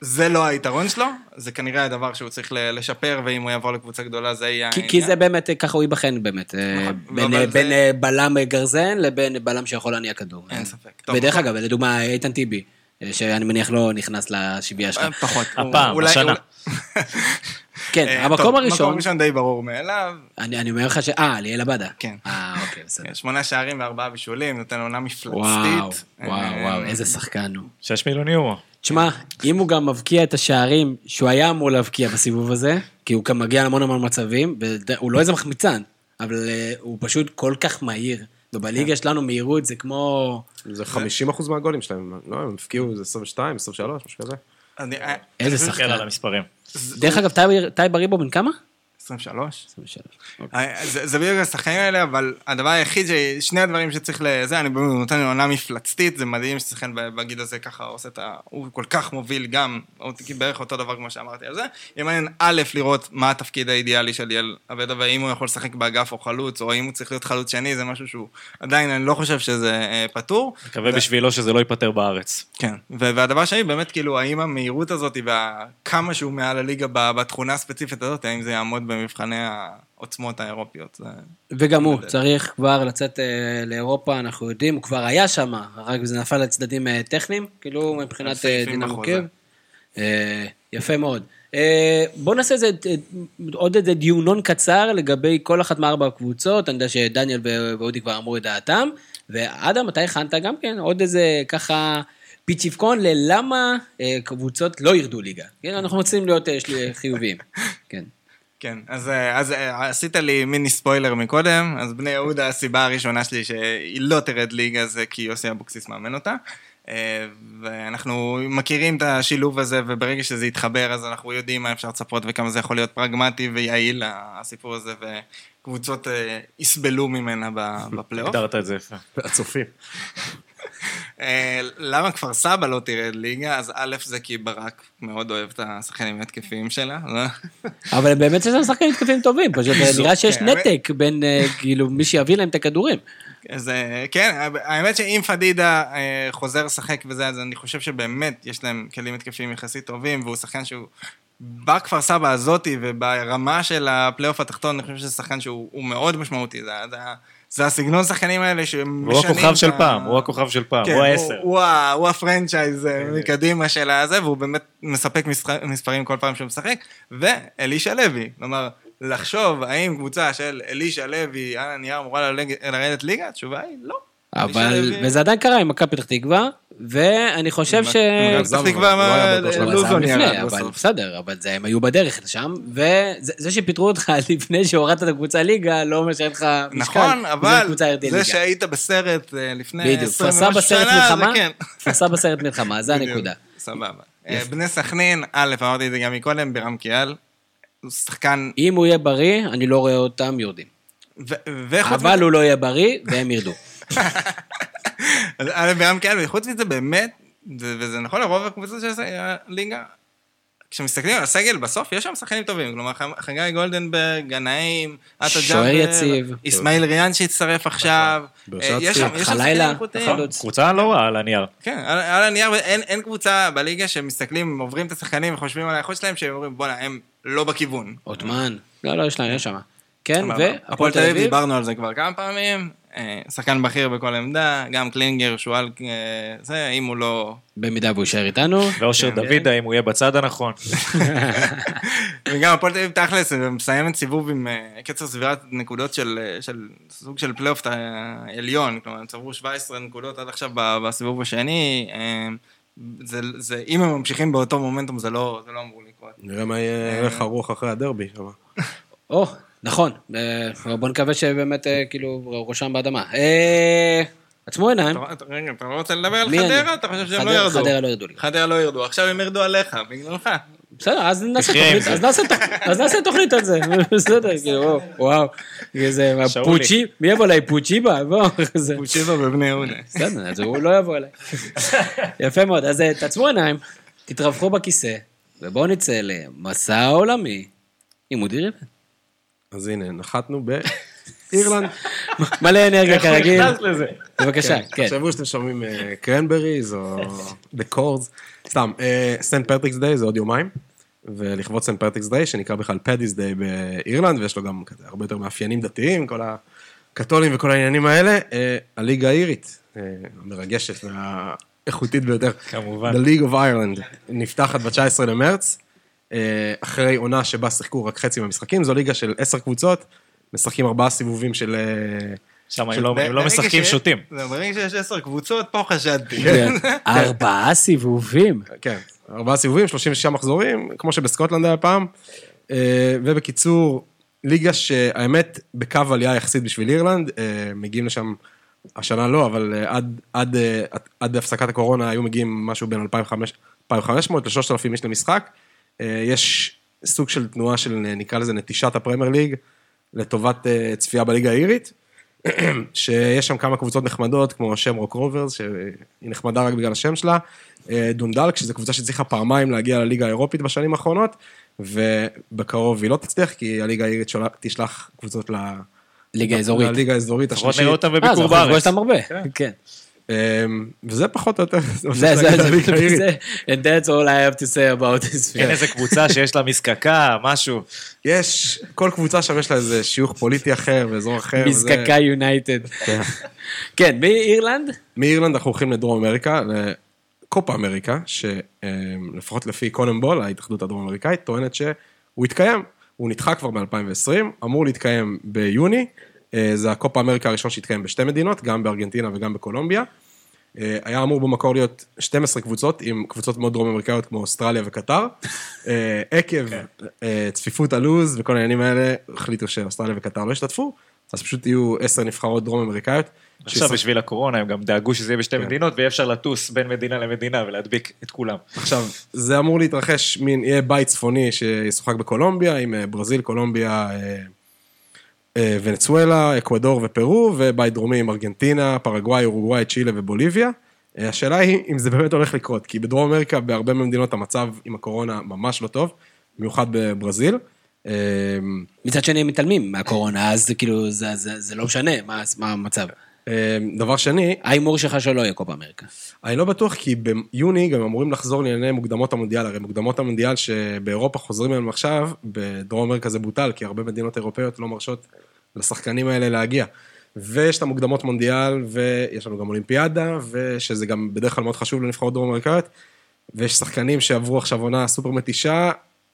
זה לא היתרון שלו, זה כנראה הדבר שהוא צריך לשפר, ואם הוא יעבור לקבוצה גדולה זה יהיה... כי- כי זה באמת, אה, ככה הוא ייבחן באמת. אה, נכון, בין, אבל אה, זה- בין אה, בלם גרזן לבין בלם שיכול להניע כדור. אין. ספק. טוב, ודרך. אגב, לדוגמה, איתן טיבי, שאני מניח לא נכנס לשביעייה שלך. פחות. הפעם, השנה. כן, המקום הראשון, מקום ראשון די ברור מאליו. אני אני אומר לך ש... אה, ליאל עבדה. כן. אה, אוקיי, בסדר. שמונה שערים וארבעה בישולים, נותן עונה מפלצתית. וואו, וואו, וואו, איזה שחקן הוא. 6 מיליון יורו. תשמע, אם הוא גם מבקיע את השערים שהוא היה אמור להבקיע בסיבוב הזה, כי הוא גם מגיע להמון המון מצבים, והוא לא איזה מחמיצן, אבל אה, הוא פשוט כל כך מהיר. ובליגה שלנו מהירות זה כמו... זה 50% מהגולים שלהם. לא, הם הפקיעו איזה 22, 23, משהו כזה. אה, איזה שחקן. כן, על המספרים. דרך אגב, טאי ב- טאי באריבו בן כמה? 23. 23. אוקיי. זה זה בדיוק השחקנים האלה, אבל הדבר היחיד, שני הדברים שצריך לזה, אני באמת נותן לו עונה מפלצתית, זה מדהים ששחקן בגיל הזה ככה עושה את ה... הוא כל כך מוביל גם, בערך אותו דבר כמו שאמרתי על זה. יהיה מעניין א', לראות מה התפקיד האידיאלי של ליאל עבדה, והאם הוא יכול לשחק באגף או חלוץ, או האם הוא צריך להיות חלוץ שני, זה משהו שהוא עדיין, אני לא חושב שזה אה, פתור. מקווה בשבילו שזה לא ייפתר בארץ. כן, ו- והדבר שני, באמת, כאילו, האם המהירות הזאת וכמה שהוא מעל הליגה בתכונה הספציפית הזאת, האם זה יעמוד במבחני העוצמות האירופיות? וגם הוא צריך כבר לצאת אה, לאירופה, אנחנו יודעים, הוא כבר היה שם, רק זה נפל לצדדים אה, טכניים, כאילו מבחינת דין. אה, יפה מאוד. בואו נעשה איזה, עוד איזה דיונון קצר לגבי כל אחת מארבע הקבוצות, אני יודע שדניאל ואודי כבר אמרו את דעתם, ואדם, אתה הכנת גם כן עוד איזה ככה פיצ'יפקון ללמה קבוצות לא ירדו ליגה. כן, אנחנו רוצים להיות חיוביים. כן. כן, אז, אה, אז אה, עשית לי מיני ספוילר מקודם, אז בני יהודה, הסיבה הראשונה שלי שהיא לא תרד ליגה זה כי יוסי אבוקסיס מאמן אותה. אה, ואנחנו מכירים את השילוב הזה, וברגע שזה יתחבר, אז אנחנו יודעים מה אפשר לצפות וכמה זה יכול להיות פרגמטי ויעיל, הסיפור הזה, וקבוצות יסבלו ממנה בפלייאוף. הגדרת את זה יפה. הצופים. אה, למה כפר סבא לא תרד ליגה? אז א', זה כי ברק מאוד אוהב את השחקנים ההתקפיים שלה. לא? אבל באמת יש להם שחקנים התקפים טובים, פשוט אה, נראה שיש כן, נתק בין, אה, כאילו, מי שיביא להם את הכדורים. אז כן, האמת שאם פדידה אה, חוזר לשחק וזה, אז אני חושב שבאמת יש להם כלים התקפיים יחסית טובים, והוא שחקן שהוא... בכפר סבא הזאתי וברמה של הפלייאוף התחתון, אני חושב שזה שחקן שהוא הוא מאוד משמעותי. זה, זה, זה הסגנון שחקנים האלה שמשנים... הוא הכוכב של פעם, הוא הכוכב של פעם, כן, הוא העשר. הוא, ה franchise אה, מקדימה של הזה, והוא באמת מספק מספרים כל פעם שהוא משחק. ואלישע לוי, כלומר, לחשוב האם קבוצה של אלישע לוי על הנייר אמורה לרדת ליגה, התשובה היא לא. אבל, לוי- וזה עדיין קרה עם מכבי פתח תקווה, ואני חושב ש... פתח תקווה, לא לוזון ירד בסוף. בסדר, אבל זה, הם היו בדרך לשם, וזה זה שפיטרו אותך לפני שהורדת את הקבוצה ליגה, לא אומר שאין לך משקל. נכון, אבל זה. שהיית בסרט אה, לפני בדיוק, 20 כפר סבא ומשהו סרט שנה, זה מלחמה, כן. כפר סבא סרט מלחמה, זה הנקודה. סבבה. אה, בני סכנין, א', אמרתי את זה גם מקודם, בירם קיאל. הוא שחקן... אם הוא יהיה בריא, אני לא רואה אותם יורדים. אבל הוא לא יהיה בריא, והם ירדו. אז א', בירם קיאל, וחוץ מזה באמת, זה- וזה נכון לרוב הקבוצות של הליגה, כשמסתכלים על הסגל, בסוף יש שם שחקנים טובים. כלומר, חגי גולדנברג, גנאים, עטה שוער ג'אבר, יציב. אסמאעיל ריאן שהצטרף עכשיו. אה, יש שם יש שם חלילה, שחקנים איכותיים. קבוצה לא רעה על הנייר. כן, על, הנייר, אין, קבוצה בליגה שמסתכלים, עוברים את השחקנים וחושבים על האיכות שלהם, שהם אומרים, בואנה, הם לא בכיוון. עותמן. לא, לא, יש להם, יש שם. כן. והפועל הפועל תל אביב. דיברנו על זה כבר כמה פעמים, אה, שחקן בכיר בכל עמדה, גם קלינגר, שועה, אה, זה, אם הוא לא... במידה והוא יישאר איתנו. ואושר כן. דוידה, אם הוא יהיה בצד הנכון. וגם הפועל תל אביב תכלס, מסיימת סיבוב עם אה, קצב צבירת נקודות של, אה, של סוג של פלייאוף העליון, כלומר, הם צברו 17 נקודות עד עכשיו ב- בסיבוב השני, אה, זה, זה, אם הם ממשיכים באותו מומנטום, זה לא, זה לא אמור לקרות. נראה מה יהיה הלך הרוח אחרי הדרבי. או, נכון. אה, בוא נקווה שבאמת, אה, כאילו, ראשם באדמה. אה, עצמו עיניים. אתה- אתה- רגע, אתה לא רוצה לדבר על? חדרה? אתה חושב שהם לא ירדו? חדרה לא ירדו לי. חדרה לא ירדו, עכשיו הם ירדו עליך, בגללך. בסדר, אז נעשה תוכנית, על זה, בסדר, כאילו, וואו, וואו, זה שאולי. פוצ'י, מי יבוא אליי? פוצ'יבה? בוא, זה, שיבה בבני יהודה. בסדר, אז הוא לא יבוא אליי. יפה מאוד, אז אה, תעצמו עיניים, תתרווחו בכיסא, ובואו נצא למסע עולמי עם אודי ריבן. אז הנה, נחתנו באירלנד. מלא אנרגיה איך הוא כרגיל, נכנס לזה? בבקשה, כן. תחשבו שאתם שומעים Cranberries או The Corrs. סתם, St. Patrick's Day זה עוד יומיים. ולכבוד St. Patrick's Day, שנקרא בכלל Paddy's Day באירלנד, ויש לו גם כזה הרבה יותר מאפיינים דתיים, כל הקתולים וכל העניינים האלה. אה, הליגה האירית, אה, המרגשת והאיכותית ביותר. כמובן. The League of Ireland, נפתחת ב-19 למרץ, אה, אחרי עונה שבה שיחקו רק חצי מהמשחקים, זו ליגה של עשר קבוצות, משחקים ארבעה סיבובים של... אה, שם הם לא- הם לא משחקים שותים. זה, ברגע שיש עשר קבוצות, פה חשדתי. כן. ארבעה סיבובים. כן, ארבעה סיבובים, 36 מחזורים, כמו שבסקוטלנד היה פעם. אה, ובקיצור, ליגה שהאמת, בקו עלייה יחסית בשביל אירלנד, אה, מגיעים לשם, השנה לא, אבל אה, עד, עד, אה, עד, עד הפסקת הקורונה היו מגיעים משהו בין 2,500 ל-3,000 איש למשחק. אה, יש סוג של תנועה של, אה, נקרא לזה, נטישת הפרמייר ליג, לטובת אה, צפייה בליגה האירית. שיש שם כמה קבוצות נחמדות, כמו שאמרוק רוברס, שהיא נחמדה רק בגלל השם שלה, דונדלק, שזו קבוצה שהצליחה פעמיים להגיע לליגה האירופית בשנים האחרונות, ובקרוב היא לא תצליח, כי הליגה האירית שולה- תשלח קבוצות ל... ליגה אזורית. לליגה האזורית לפחות השלישית. נראה אותם אה, זה בביקור יכול לפגוש בארץ. אותם הרבה, כן. אה, וזה פחות או יותר, זה, זה, זה. זה, and that's all I have to say about this. אין איזה קבוצה שיש לה מזקקה, משהו. יש, כל קבוצה שם יש לה איזה שיוך פוליטי אחר ואזור אחר. מזקקה יונייטד. כן. כן, מאירלנד? מאירלנד אנחנו הולכים לדרום אמריקה, לקופה אמריקה, שלפחות לפי קונן בול, ההתאחדות הדרום אמריקאית, טוענת שהוא יתקיים. הוא נדחה כבר ב-2020, אמור להתקיים ביוני. אה, זה הקופה אמריקה הראשון שהתקיים בשתי מדינות, גם בארגנטינה וגם בקולומביה. אה, היה אמור במקור להיות 12 קבוצות, עם קבוצות מאוד דרום אמריקאיות כמו אוסטרליה וקטר. אה, עקב אה, צפיפות הלו"ז וכל העניינים האלה, החליטו שאוסטרליה וקטר לא ישתתפו, אז פשוט יהיו 10 נבחרות דרום אמריקאיות. עכשיו בשביל הקורונה הם גם דאגו שזה יהיה בשתי כן. מדינות ויהיה אפשר לטוס בין מדינה למדינה ולהדביק את כולם. עכשיו, זה אמור להתרחש, מין, יהיה בית צפוני שישוחק בקולומביה, עם ברזיל, קולומביה, ונצואלה, אקוודור ופרו, ובית דרומי עם ארגנטינה, פרגוואי, אורוגוואי, צ'ילה ובוליביה. אה, השאלה היא אם זה באמת הולך לקרות, כי בדרום אמריקה, בהרבה מהמדינות המצב עם הקורונה ממש לא טוב, במיוחד בברזיל. אה, מצד שני הם מתעלמים מהקורונה, אז כאילו, זה- זה זה לא משנה מה מה המצב. אה, דבר שני, ההימור שלך שלא יהיה קופה אמריקה. אני לא בטוח, כי ביוני גם אמורים לחזור לענייני מוקדמות המונדיאל, הרי מוקדמות המונדיאל שבאירופה חוזרים אליהם עכשיו, בדרום אמריקה זה בוטל, כי הרבה מדינות אירופאיות לא מרשות לשחקנים האלה להגיע. ויש את המוקדמות מונדיאל, ויש לנו גם אולימפיאדה, ושזה גם בדרך כלל מאוד חשוב לנבחרות דרום אמריקאיות, ויש שחקנים שעברו עכשיו עונה סופר מתישה,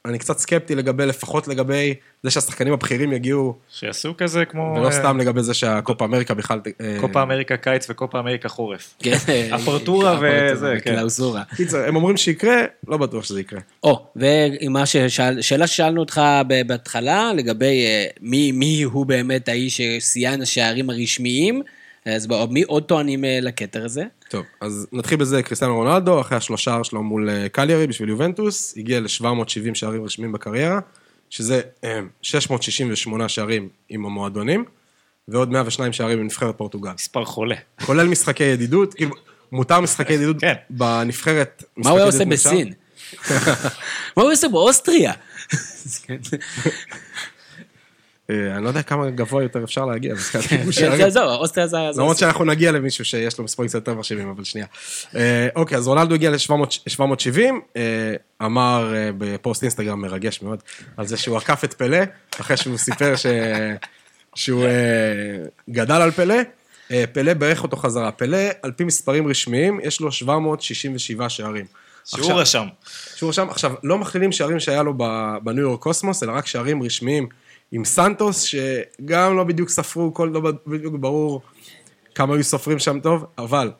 אני קצת סקפטי לגבי, לפחות לגבי זה שהשחקנים הבכירים יגיעו, שיעשו כזה כמו... ולא אה, סתם לגבי זה שהקופה אמריקה בכלל... אה, קופה אמריקה קיץ וקופה אמריקה חורף. כן. אפרטורה וזה, כן. קלאוסורה. קיצר, הם אומרים שיקרה, לא בטוח שזה יקרה. או, ומה ששאל, שאלה ששאלנו אותך ב- בהתחלה, לגבי אה, מי, מי הוא באמת האיש ששיאן השערים הרשמיים, אז בוא, מי עוד טוענים אה, לכתר הזה? טוב, אז נתחיל בזה, קריסטיאנו רונלדו, אחרי השלושה שלו מול אה, קליירי בשביל יובנטוס, הגיע ל-770 שערים רשמיים בקריירה, שזה אה, 668 שערים עם המועדונים, ועוד 102 שערים עם נבחרת פורטוגל. מספר חולה. כולל משחקי ידידות, כאילו, מותר משחקי ידידות כן. בנבחרת. מה הוא היה עושה. בסין? מה הוא עושה באוסטריה? אה, אני לא יודע כמה גבוה יותר אפשר להגיע. בשחקן כן. זהו, אוסטריה זה... זה- למרות שאנחנו נגיע למישהו שיש לו מספרים קצת יותר מרשימים, אבל שנייה. אה, אוקיי, אז רונלדו הגיע ל-770, אמר אה, בפוסט אינסטגרם מרגש מאוד, על זה שהוא עקף את פלא, אחרי שהוא סיפר ש... שהוא גדל על פלא. פלא בירך אותו חזרה. פלא, על פי מספרים רשמיים, יש לו 767 שערים. שהוא רשם. שהוא רשם, עכשיו, לא מכלילים שערים שהיה לו ב- בניו יורק קוסמוס, אלא רק שערים רשמיים עם סנטוס, שגם לא בדיוק ספרו, כל לא בדיוק ברור כמה היו סופרים שם טוב, אבל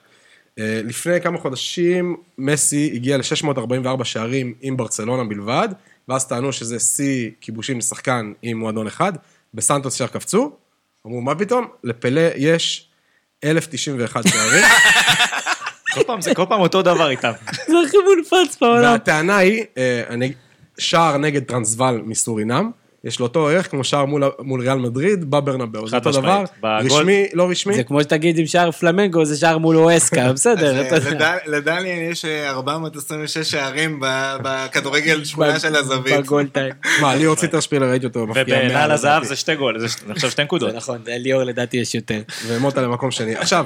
אה, לפני כמה חודשים מסי הגיע ל-644 שערים עם ברצלונה בלבד, ואז טענו שזה שיא כיבושים לשחקן עם מועדון אחד, בסנטוס שער קפצו, אמרו, מה פתאום? לפלא יש 1,091 שערים. כל פעם זה כל פעם אותו דבר איתם. זה הכי מונפץ בעולם. והטענה היא, אה, אני- שער נגד טרנסוול מסורינם, יש לו אותו ערך כמו שער מול, מול ריאל מדריד בברנבאו. זה אותו דבר, רשמי, לא רשמי. זה כמו שתגיד עם שער פלמנגו, זה שער מול אואסקה, בסדר. לד- לדליאן יש אה, 426 שערים ב- בכדורגל שמונה של הזווית. בגול טיים. מה, ליאור ציטרשפילר, ראיתי אותו מפקיע ובנעל מאה, הזהב. זה שתי גול, זה חושב שתי נקודות. נכון, ליאור לדעתי יש יותר. ומוטה למקום שני. עכשיו,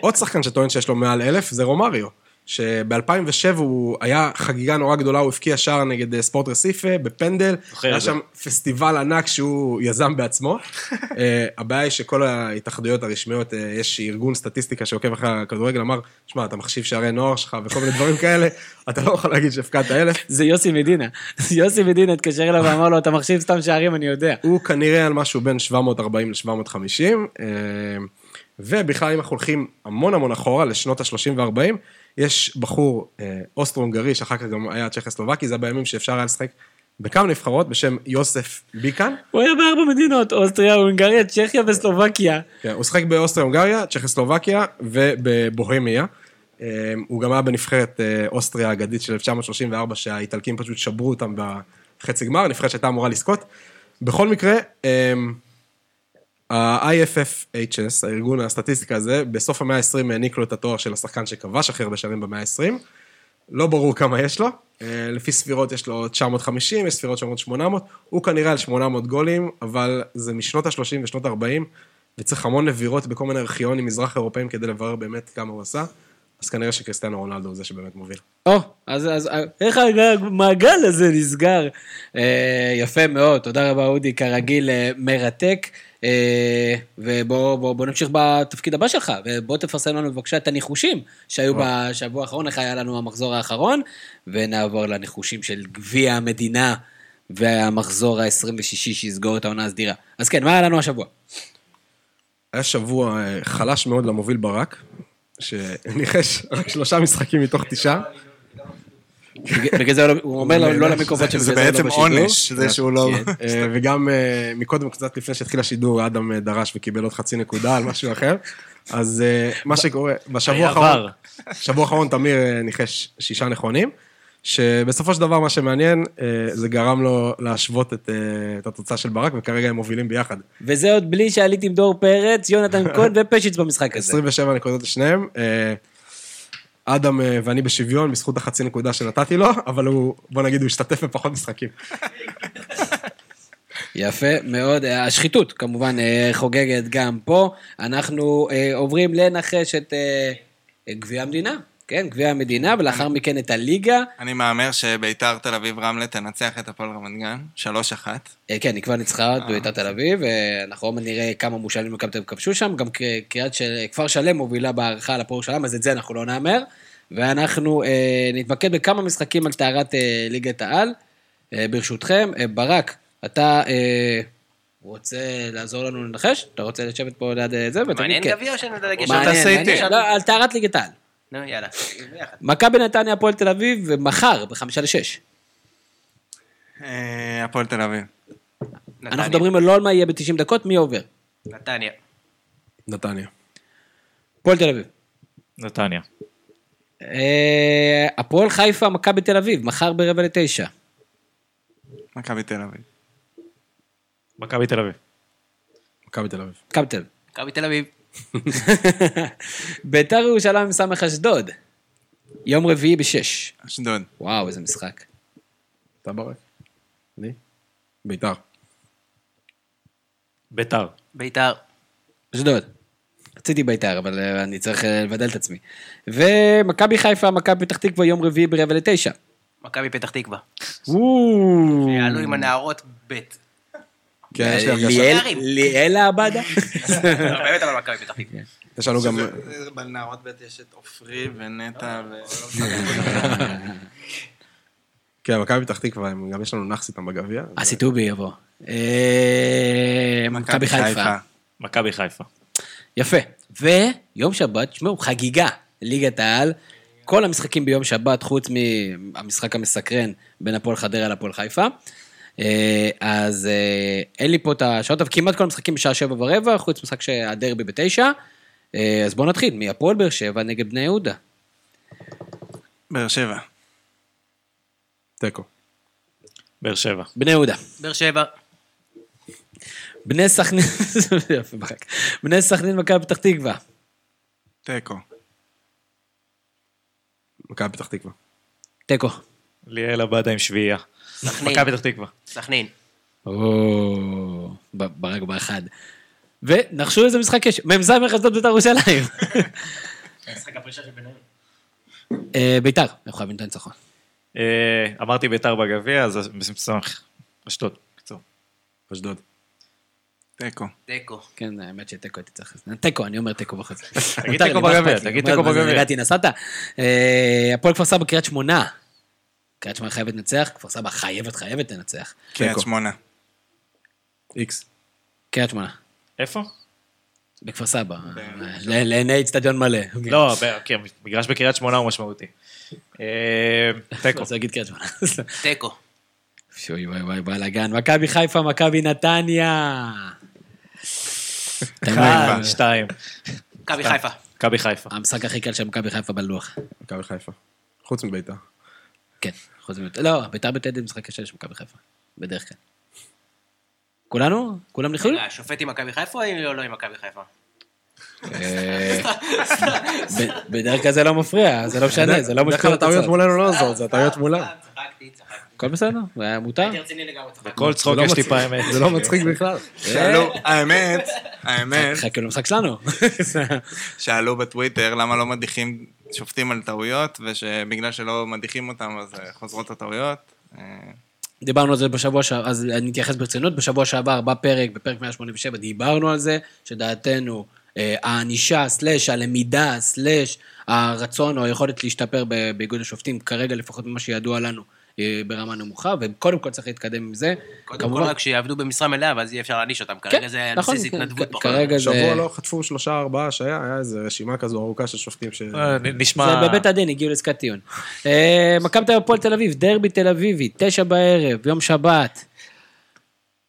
עוד שחקן שטוען שיש לו מעל אלף זה רומריו, שב-2007 הוא היה חגיגה נורא גדולה, הוא הבקיע שער נגד אה, ספורט רסיפה בפנדל, היה. שם פסטיבל ענק שהוא יזם בעצמו. אה, הבעיה היא שכל ההתאחדויות הרשמיות, אה, יש ארגון סטטיסטיקה שעוקב אחרי הכדורגל, אמר, שמע, אתה מחשיב שערי נוער שלך וכל מיני דברים כאלה, אתה לא יכול להגיד שהפקעת אלף. זה יוסי מדינה. יוסי מדינה התקשר אליו ואמר לו, אתה מחשיב סתם שערים, אני יודע. הוא כנראה על משהו בין 740 ל-750, אה, ובכלל אם אנחנו הולכים המון המון אחורה, לשנות ה-30 וה-40, יש בחור אה, אוסטרו-הונגרי, שאחר כך גם היה צ'כוסלובקי, זה בימים שאפשר היה לשחק בכמה נבחרות בשם יוסף ביקן. הוא היה בארבע מדינות, אוסטריה, הונגריה, צ'כיה וסלובקיה. כן, הוא שחק באוסטריה-הונגריה, צ'כוסלובקיה ובבוהמיה. אה, הוא גם היה בנבחרת אה, אוסטריה האגדית של 1934, שהאיטלקים פשוט שברו אותם בחצי גמר, נבחרת שהייתה אמורה לזכות. בכל מקרה, ה-IFFHS, הארגון הסטטיסטיקה הזה, בסוף המאה ה-20 העניק לו את התואר של השחקן שכבש הכי הרבה שערים במאה ה-20. לא ברור כמה יש לו, אה, לפי ספירות יש לו 950, יש ספירות שאומרות 800, הוא כנראה על 800 גולים, אבל זה משנות ה-30 ושנות ה-40, וצריך המון נבירות בכל מיני ארכיונים מזרח אירופאים כדי לברר באמת כמה הוא עשה, אז כנראה שקריסטיאנו רונלדו הוא זה שבאמת מוביל. או, אז, אז איך המעגל הזה נסגר? אה, יפה מאוד, תודה רבה אודי, כרגיל אה, מרתק. אה, ובוא בוא, בוא נמשיך בתפקיד הבא שלך, ובוא תפרסם לנו בבקשה את הניחושים שהיו בשבוע האחרון, איך היה לנו המחזור האחרון, ונעבור לניחושים של גביע המדינה והמחזור ה-26 שיסגור את העונה הסדירה. אז כן, מה היה לנו השבוע? היה שבוע אה, חלש מאוד למוביל ברק, שניחש רק שלושה משחקים מתוך תשעה. בג- בגלל זה הוא לא- אומר לו לא למיקרופון שבגלל זה לא בעצם. עונש, זה שהוא לא... כן. אה, וגם אה, מקודם, קצת לפני שהתחיל השידור, אדם אה, דרש וקיבל עוד חצי נקודה על משהו אחר. אז מה שקורה, בשבוע האחרון. בשבוע האחרון תמיר ניחש שישה נכונים, שבסופו של דבר מה שמעניין, זה גרם לו להשוות את, את התוצאה של ברק, וכרגע הם מובילים ביחד. וזה עוד בלי שעליתי עם דור פרץ, יונתן כהן ופשיץ במשחק הזה. 27 נקודות לשניהם. אדם אה, ואני בשוויון בזכות החצי נקודה שנתתי לו, אבל הוא, בוא נגיד, הוא השתתף בפחות משחקים. יפה מאוד. אה, השחיתות כמובן אה, חוגגת גם פה. אנחנו עוברים לנחש את גביע המדינה. כן, גביע המדינה, ולאחר מכן את הליגה. אני מהמר שביתר תל אביב רמלה תנצח את הפועל רמת גן, 3-1. אה, כן, היא כבר ניצחה את ביתר תל אביב, ואנחנו עוד מעט נראה כמה מושאלים מכבי תל אביב כבשו שם, גם קריית של... כפר שלם מובילה בהערכה על הפועל ירושלים, אז את זה אנחנו לא נאמר. ואנחנו אה, נתמקד בכמה משחקים על טהרת אה, ליגת העל. אה, ברשותכם, אה, ברק, אתה אה, רוצה לעזור לנו לנחש? אתה רוצה לשבת פה ליד אה, זה? מעניין כן. גביע או שנדלג ישר? מעניין, תעשה איתי. מעניין. לא, על טהרת ליגת העל. נו, יאללה, ביחד. מכבי נתניה, הפועל תל אביב, מחר, בחמישה לשש. אה, הפועל תל אביב. אנחנו מדברים לא על מה יהיה ב-90 דקות, מי עובר? נתניה. נתניה. הפועל תל אביב. נתניה. אה, הפועל חיפה, מכבי תל אביב, מחר ברבע לתשע. מכבי תל אביב. מכבי תל אביב. מכבי תל אביב. מכבי תל אביב. מכבי תל אביב. ביתר ירושלים סמך אשדוד. יום רביעי בשש. אשדוד. וואו, איזה משחק. אתה ברק? אני? ביתר. ביתר. ביתר. אשדוד. רציתי בית"ר, אבל אה, אני צריך אה, לבדל את עצמי. ומכבי חיפה, מכבי פתח תקווה, יום רביעי ברבע לתשע. מכבי פתח תקווה. וואו. יעלו עם הנערות ב'. כן, יש לי הרגשה. ליאל- העבדה? באמת אבל מכבי פתח תקווה. יש לנו גם... בנערות ב' יש את עופרי ונטע ו... כן, מכבי פתח תקווה, גם יש לנו נאחס איתם בגביע. אסי טובי יבוא. אה, מכבי חיפה. מכבי חיפה. יפה. ויום שבת, תשמעו, חגיגה, ליגת העל. כל המשחקים ביום שבת, חוץ מהמשחק המסקרן בין הפועל חדרה להפועל חיפה. אה, אז אה, אין לי פה את השעות, אבל כמעט כל המשחקים בשעה שבע ורבע, חוץ משחק שהדרבי בתשע. אה, אז בואו נתחיל, מהפועל באר שבע נגד בני יהודה. באר שבע. תיקו. באר שבע. בני יהודה. באר שבע. בני סכנין. בני סכנין, מכבי פתח תקווה. תיקו. מכבי פתח תקווה. תיקו. ליאל עבדה עם שביעייה. מכבי פתח תקווה. סכנין. או, ברק באחד. ונחשו איזה משחק יש, מ"ז אשדוד בית"ר ירושלים. משחק הפרישה של בניון. אה, בית"ר, אנחנו חייבים את הניצחון. אה, אמרתי ביתר בגביע, אז מסמך. אשדוד. בקיצור. אשדוד. תיקו. תיקו. כן, האמת שתיקו הייתי צריך... תיקו, אני אומר תיקו בחוץ. תגיד תיקו בגביע, תגיד תיקו בגביע. הגעתי, נסעת. אה, הפועל כפר סבא, קריית שמונה. קריית שמונה חייבת לנצח, כפר סבא חייבת, חייבת לנצח. קריית. שמונה. איקס. קריית שמונה. איפה? בכפר סבא. לעיני אצטדיון מלא. לא, כן, מגרש בקריית שמונה הוא משמעותי. אה, תיקו. רוצה להגיד קריית שמונה. תיקו. שוי וואי וואי בלאגן. מכבי חיפה, מכבי נתניה. אחד, שתיים. מכבי חיפה. מכבי חיפה. המשחק הכי קל של מכבי חיפה בלוח. מכבי חיפה. חוץ מביתר. כן, חוץ מביתר. לא, ביתר בטדי זה משחק קשה של מכבי חיפה. בדרך כלל. כולנו? כולם ניחלו? רגע, השופט עם מכבי חיפה או לא עם מכבי חיפה? ב- בדרך כלל זה לא מפריע, זה לא משנה, זה לא בדרך כלל הטעויות. מולנו לא עוזרות, זה הטעויות מולם. צחקתי, צחקתי. הכל בסדר, היה מותר. הייתי רציני לגמרי, צחקתי. כל צחוק זה לא יש. טיפה אמת. זה לא מצחיק בכלל. שאלו, האמת, האמת, חכה למשחק שלנו. שאלו בטוויטר למה לא מדיחים שופטים על טעויות, ושבגלל שלא מדיחים אותם אז אה, חוזרות הטעויות. אה, דיברנו על זה בשבוע שעבר, אז אני אתייחס ברצינות, בשבוע שעבר בפרק, בפרק 187, דיברנו על זה, שדעתנו, אה, הענישה, סלאש, הלמידה, סלאש, הרצון או היכולת להשתפר באיגוד השופטים, כרגע לפחות ממה שידוע לנו, ברמה נמוכה, וקודם כל צריך להתקדם עם זה. קודם כל כמובן- רק שיעבדו במשרה מלאה, ואז יהיה אפשר להעניש אותם. כן, כרגע זה על נכון, בסיס כן, התנדבות כ- פחות. כרגע זה... שבוע לא חטפו שלושה ארבעה שהיה, היה איזה רשימה כזו ארוכה של שופטים ש... אה, נשמע... זה בבית הדין, הגיעו לעסקת טיעון. אה, מכבי תל אביב, הפועל תל אביב, דרבי תל אביבי, תשע בערב, יום שבת.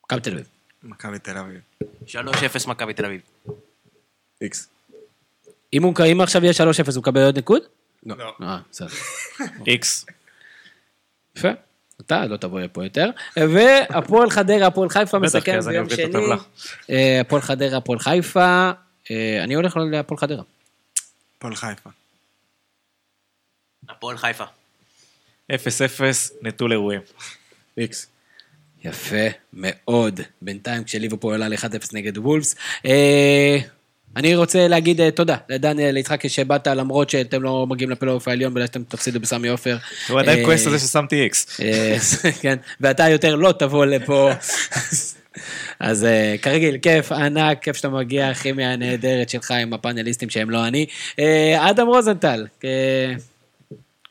מכבי תל אביב. מכבי תל אביב. 3-0 מכבי תל אביב. איקס. אם הוא- אם עכשיו יהיה 3-0, הוא מקבל עוד ניקוד? לא. אה, בסדר. איקס. יפה. אתה לא תבוא לפה יותר. והפועל חדרה, הפועל חיפה מסכם ביום שני. אה, הפועל חדרה, הפועל חיפה. אה, אני הולך להפועל חדרה. הפועל חיפה. הפועל חיפה. 0-0 נטול אירועים. איקס. יפה מאוד. בינתיים כשליברפול עלה ל-1-0 נגד וולפס. אה, אני רוצה להגיד אה, תודה לדניאל יצחקי שבאת, למרות שאתם לא מגיעים לפלייאוף העליון, בגלל שאתם תפסידו בסמי עופר. הוא עדיין אה, כועס על זה ששמתי איקס. אה, כן, ואתה יותר לא תבוא לפה. אז אה, כרגיל, כיף ענק, כיף שאתה מגיע, הכימיה הנהדרת שלך עם הפאנליסטים שהם לא אני. אה, אדם רוזנטל, אה,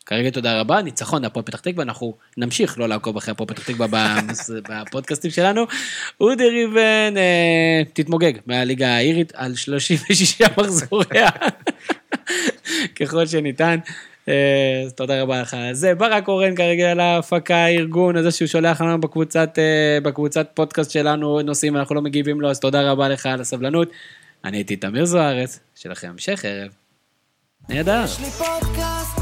כרגע תודה רבה, ניצחון להפועל פתח תקווה, אנחנו נמשיך לא לעקוב אחרי הפועל פתח תקווה בפודקאסטים שלנו. אודי ריבן, אה, תתמוגג מהליגה האירית על 36 מחזוריה, ככל שניתן. אה, תודה רבה לך זה. ברק אורן כרגע על ההפקה, הארגון הזה שהוא שולח לנו בקבוצת, אה, בקבוצת פודקאסט שלנו נושאים, אנחנו לא מגיבים לו, אז תודה רבה לך על הסבלנות. אני הייתי תמיר זוארץ, שיהיה לכם המשך ערב. נהדר. יש לי פודקאסט,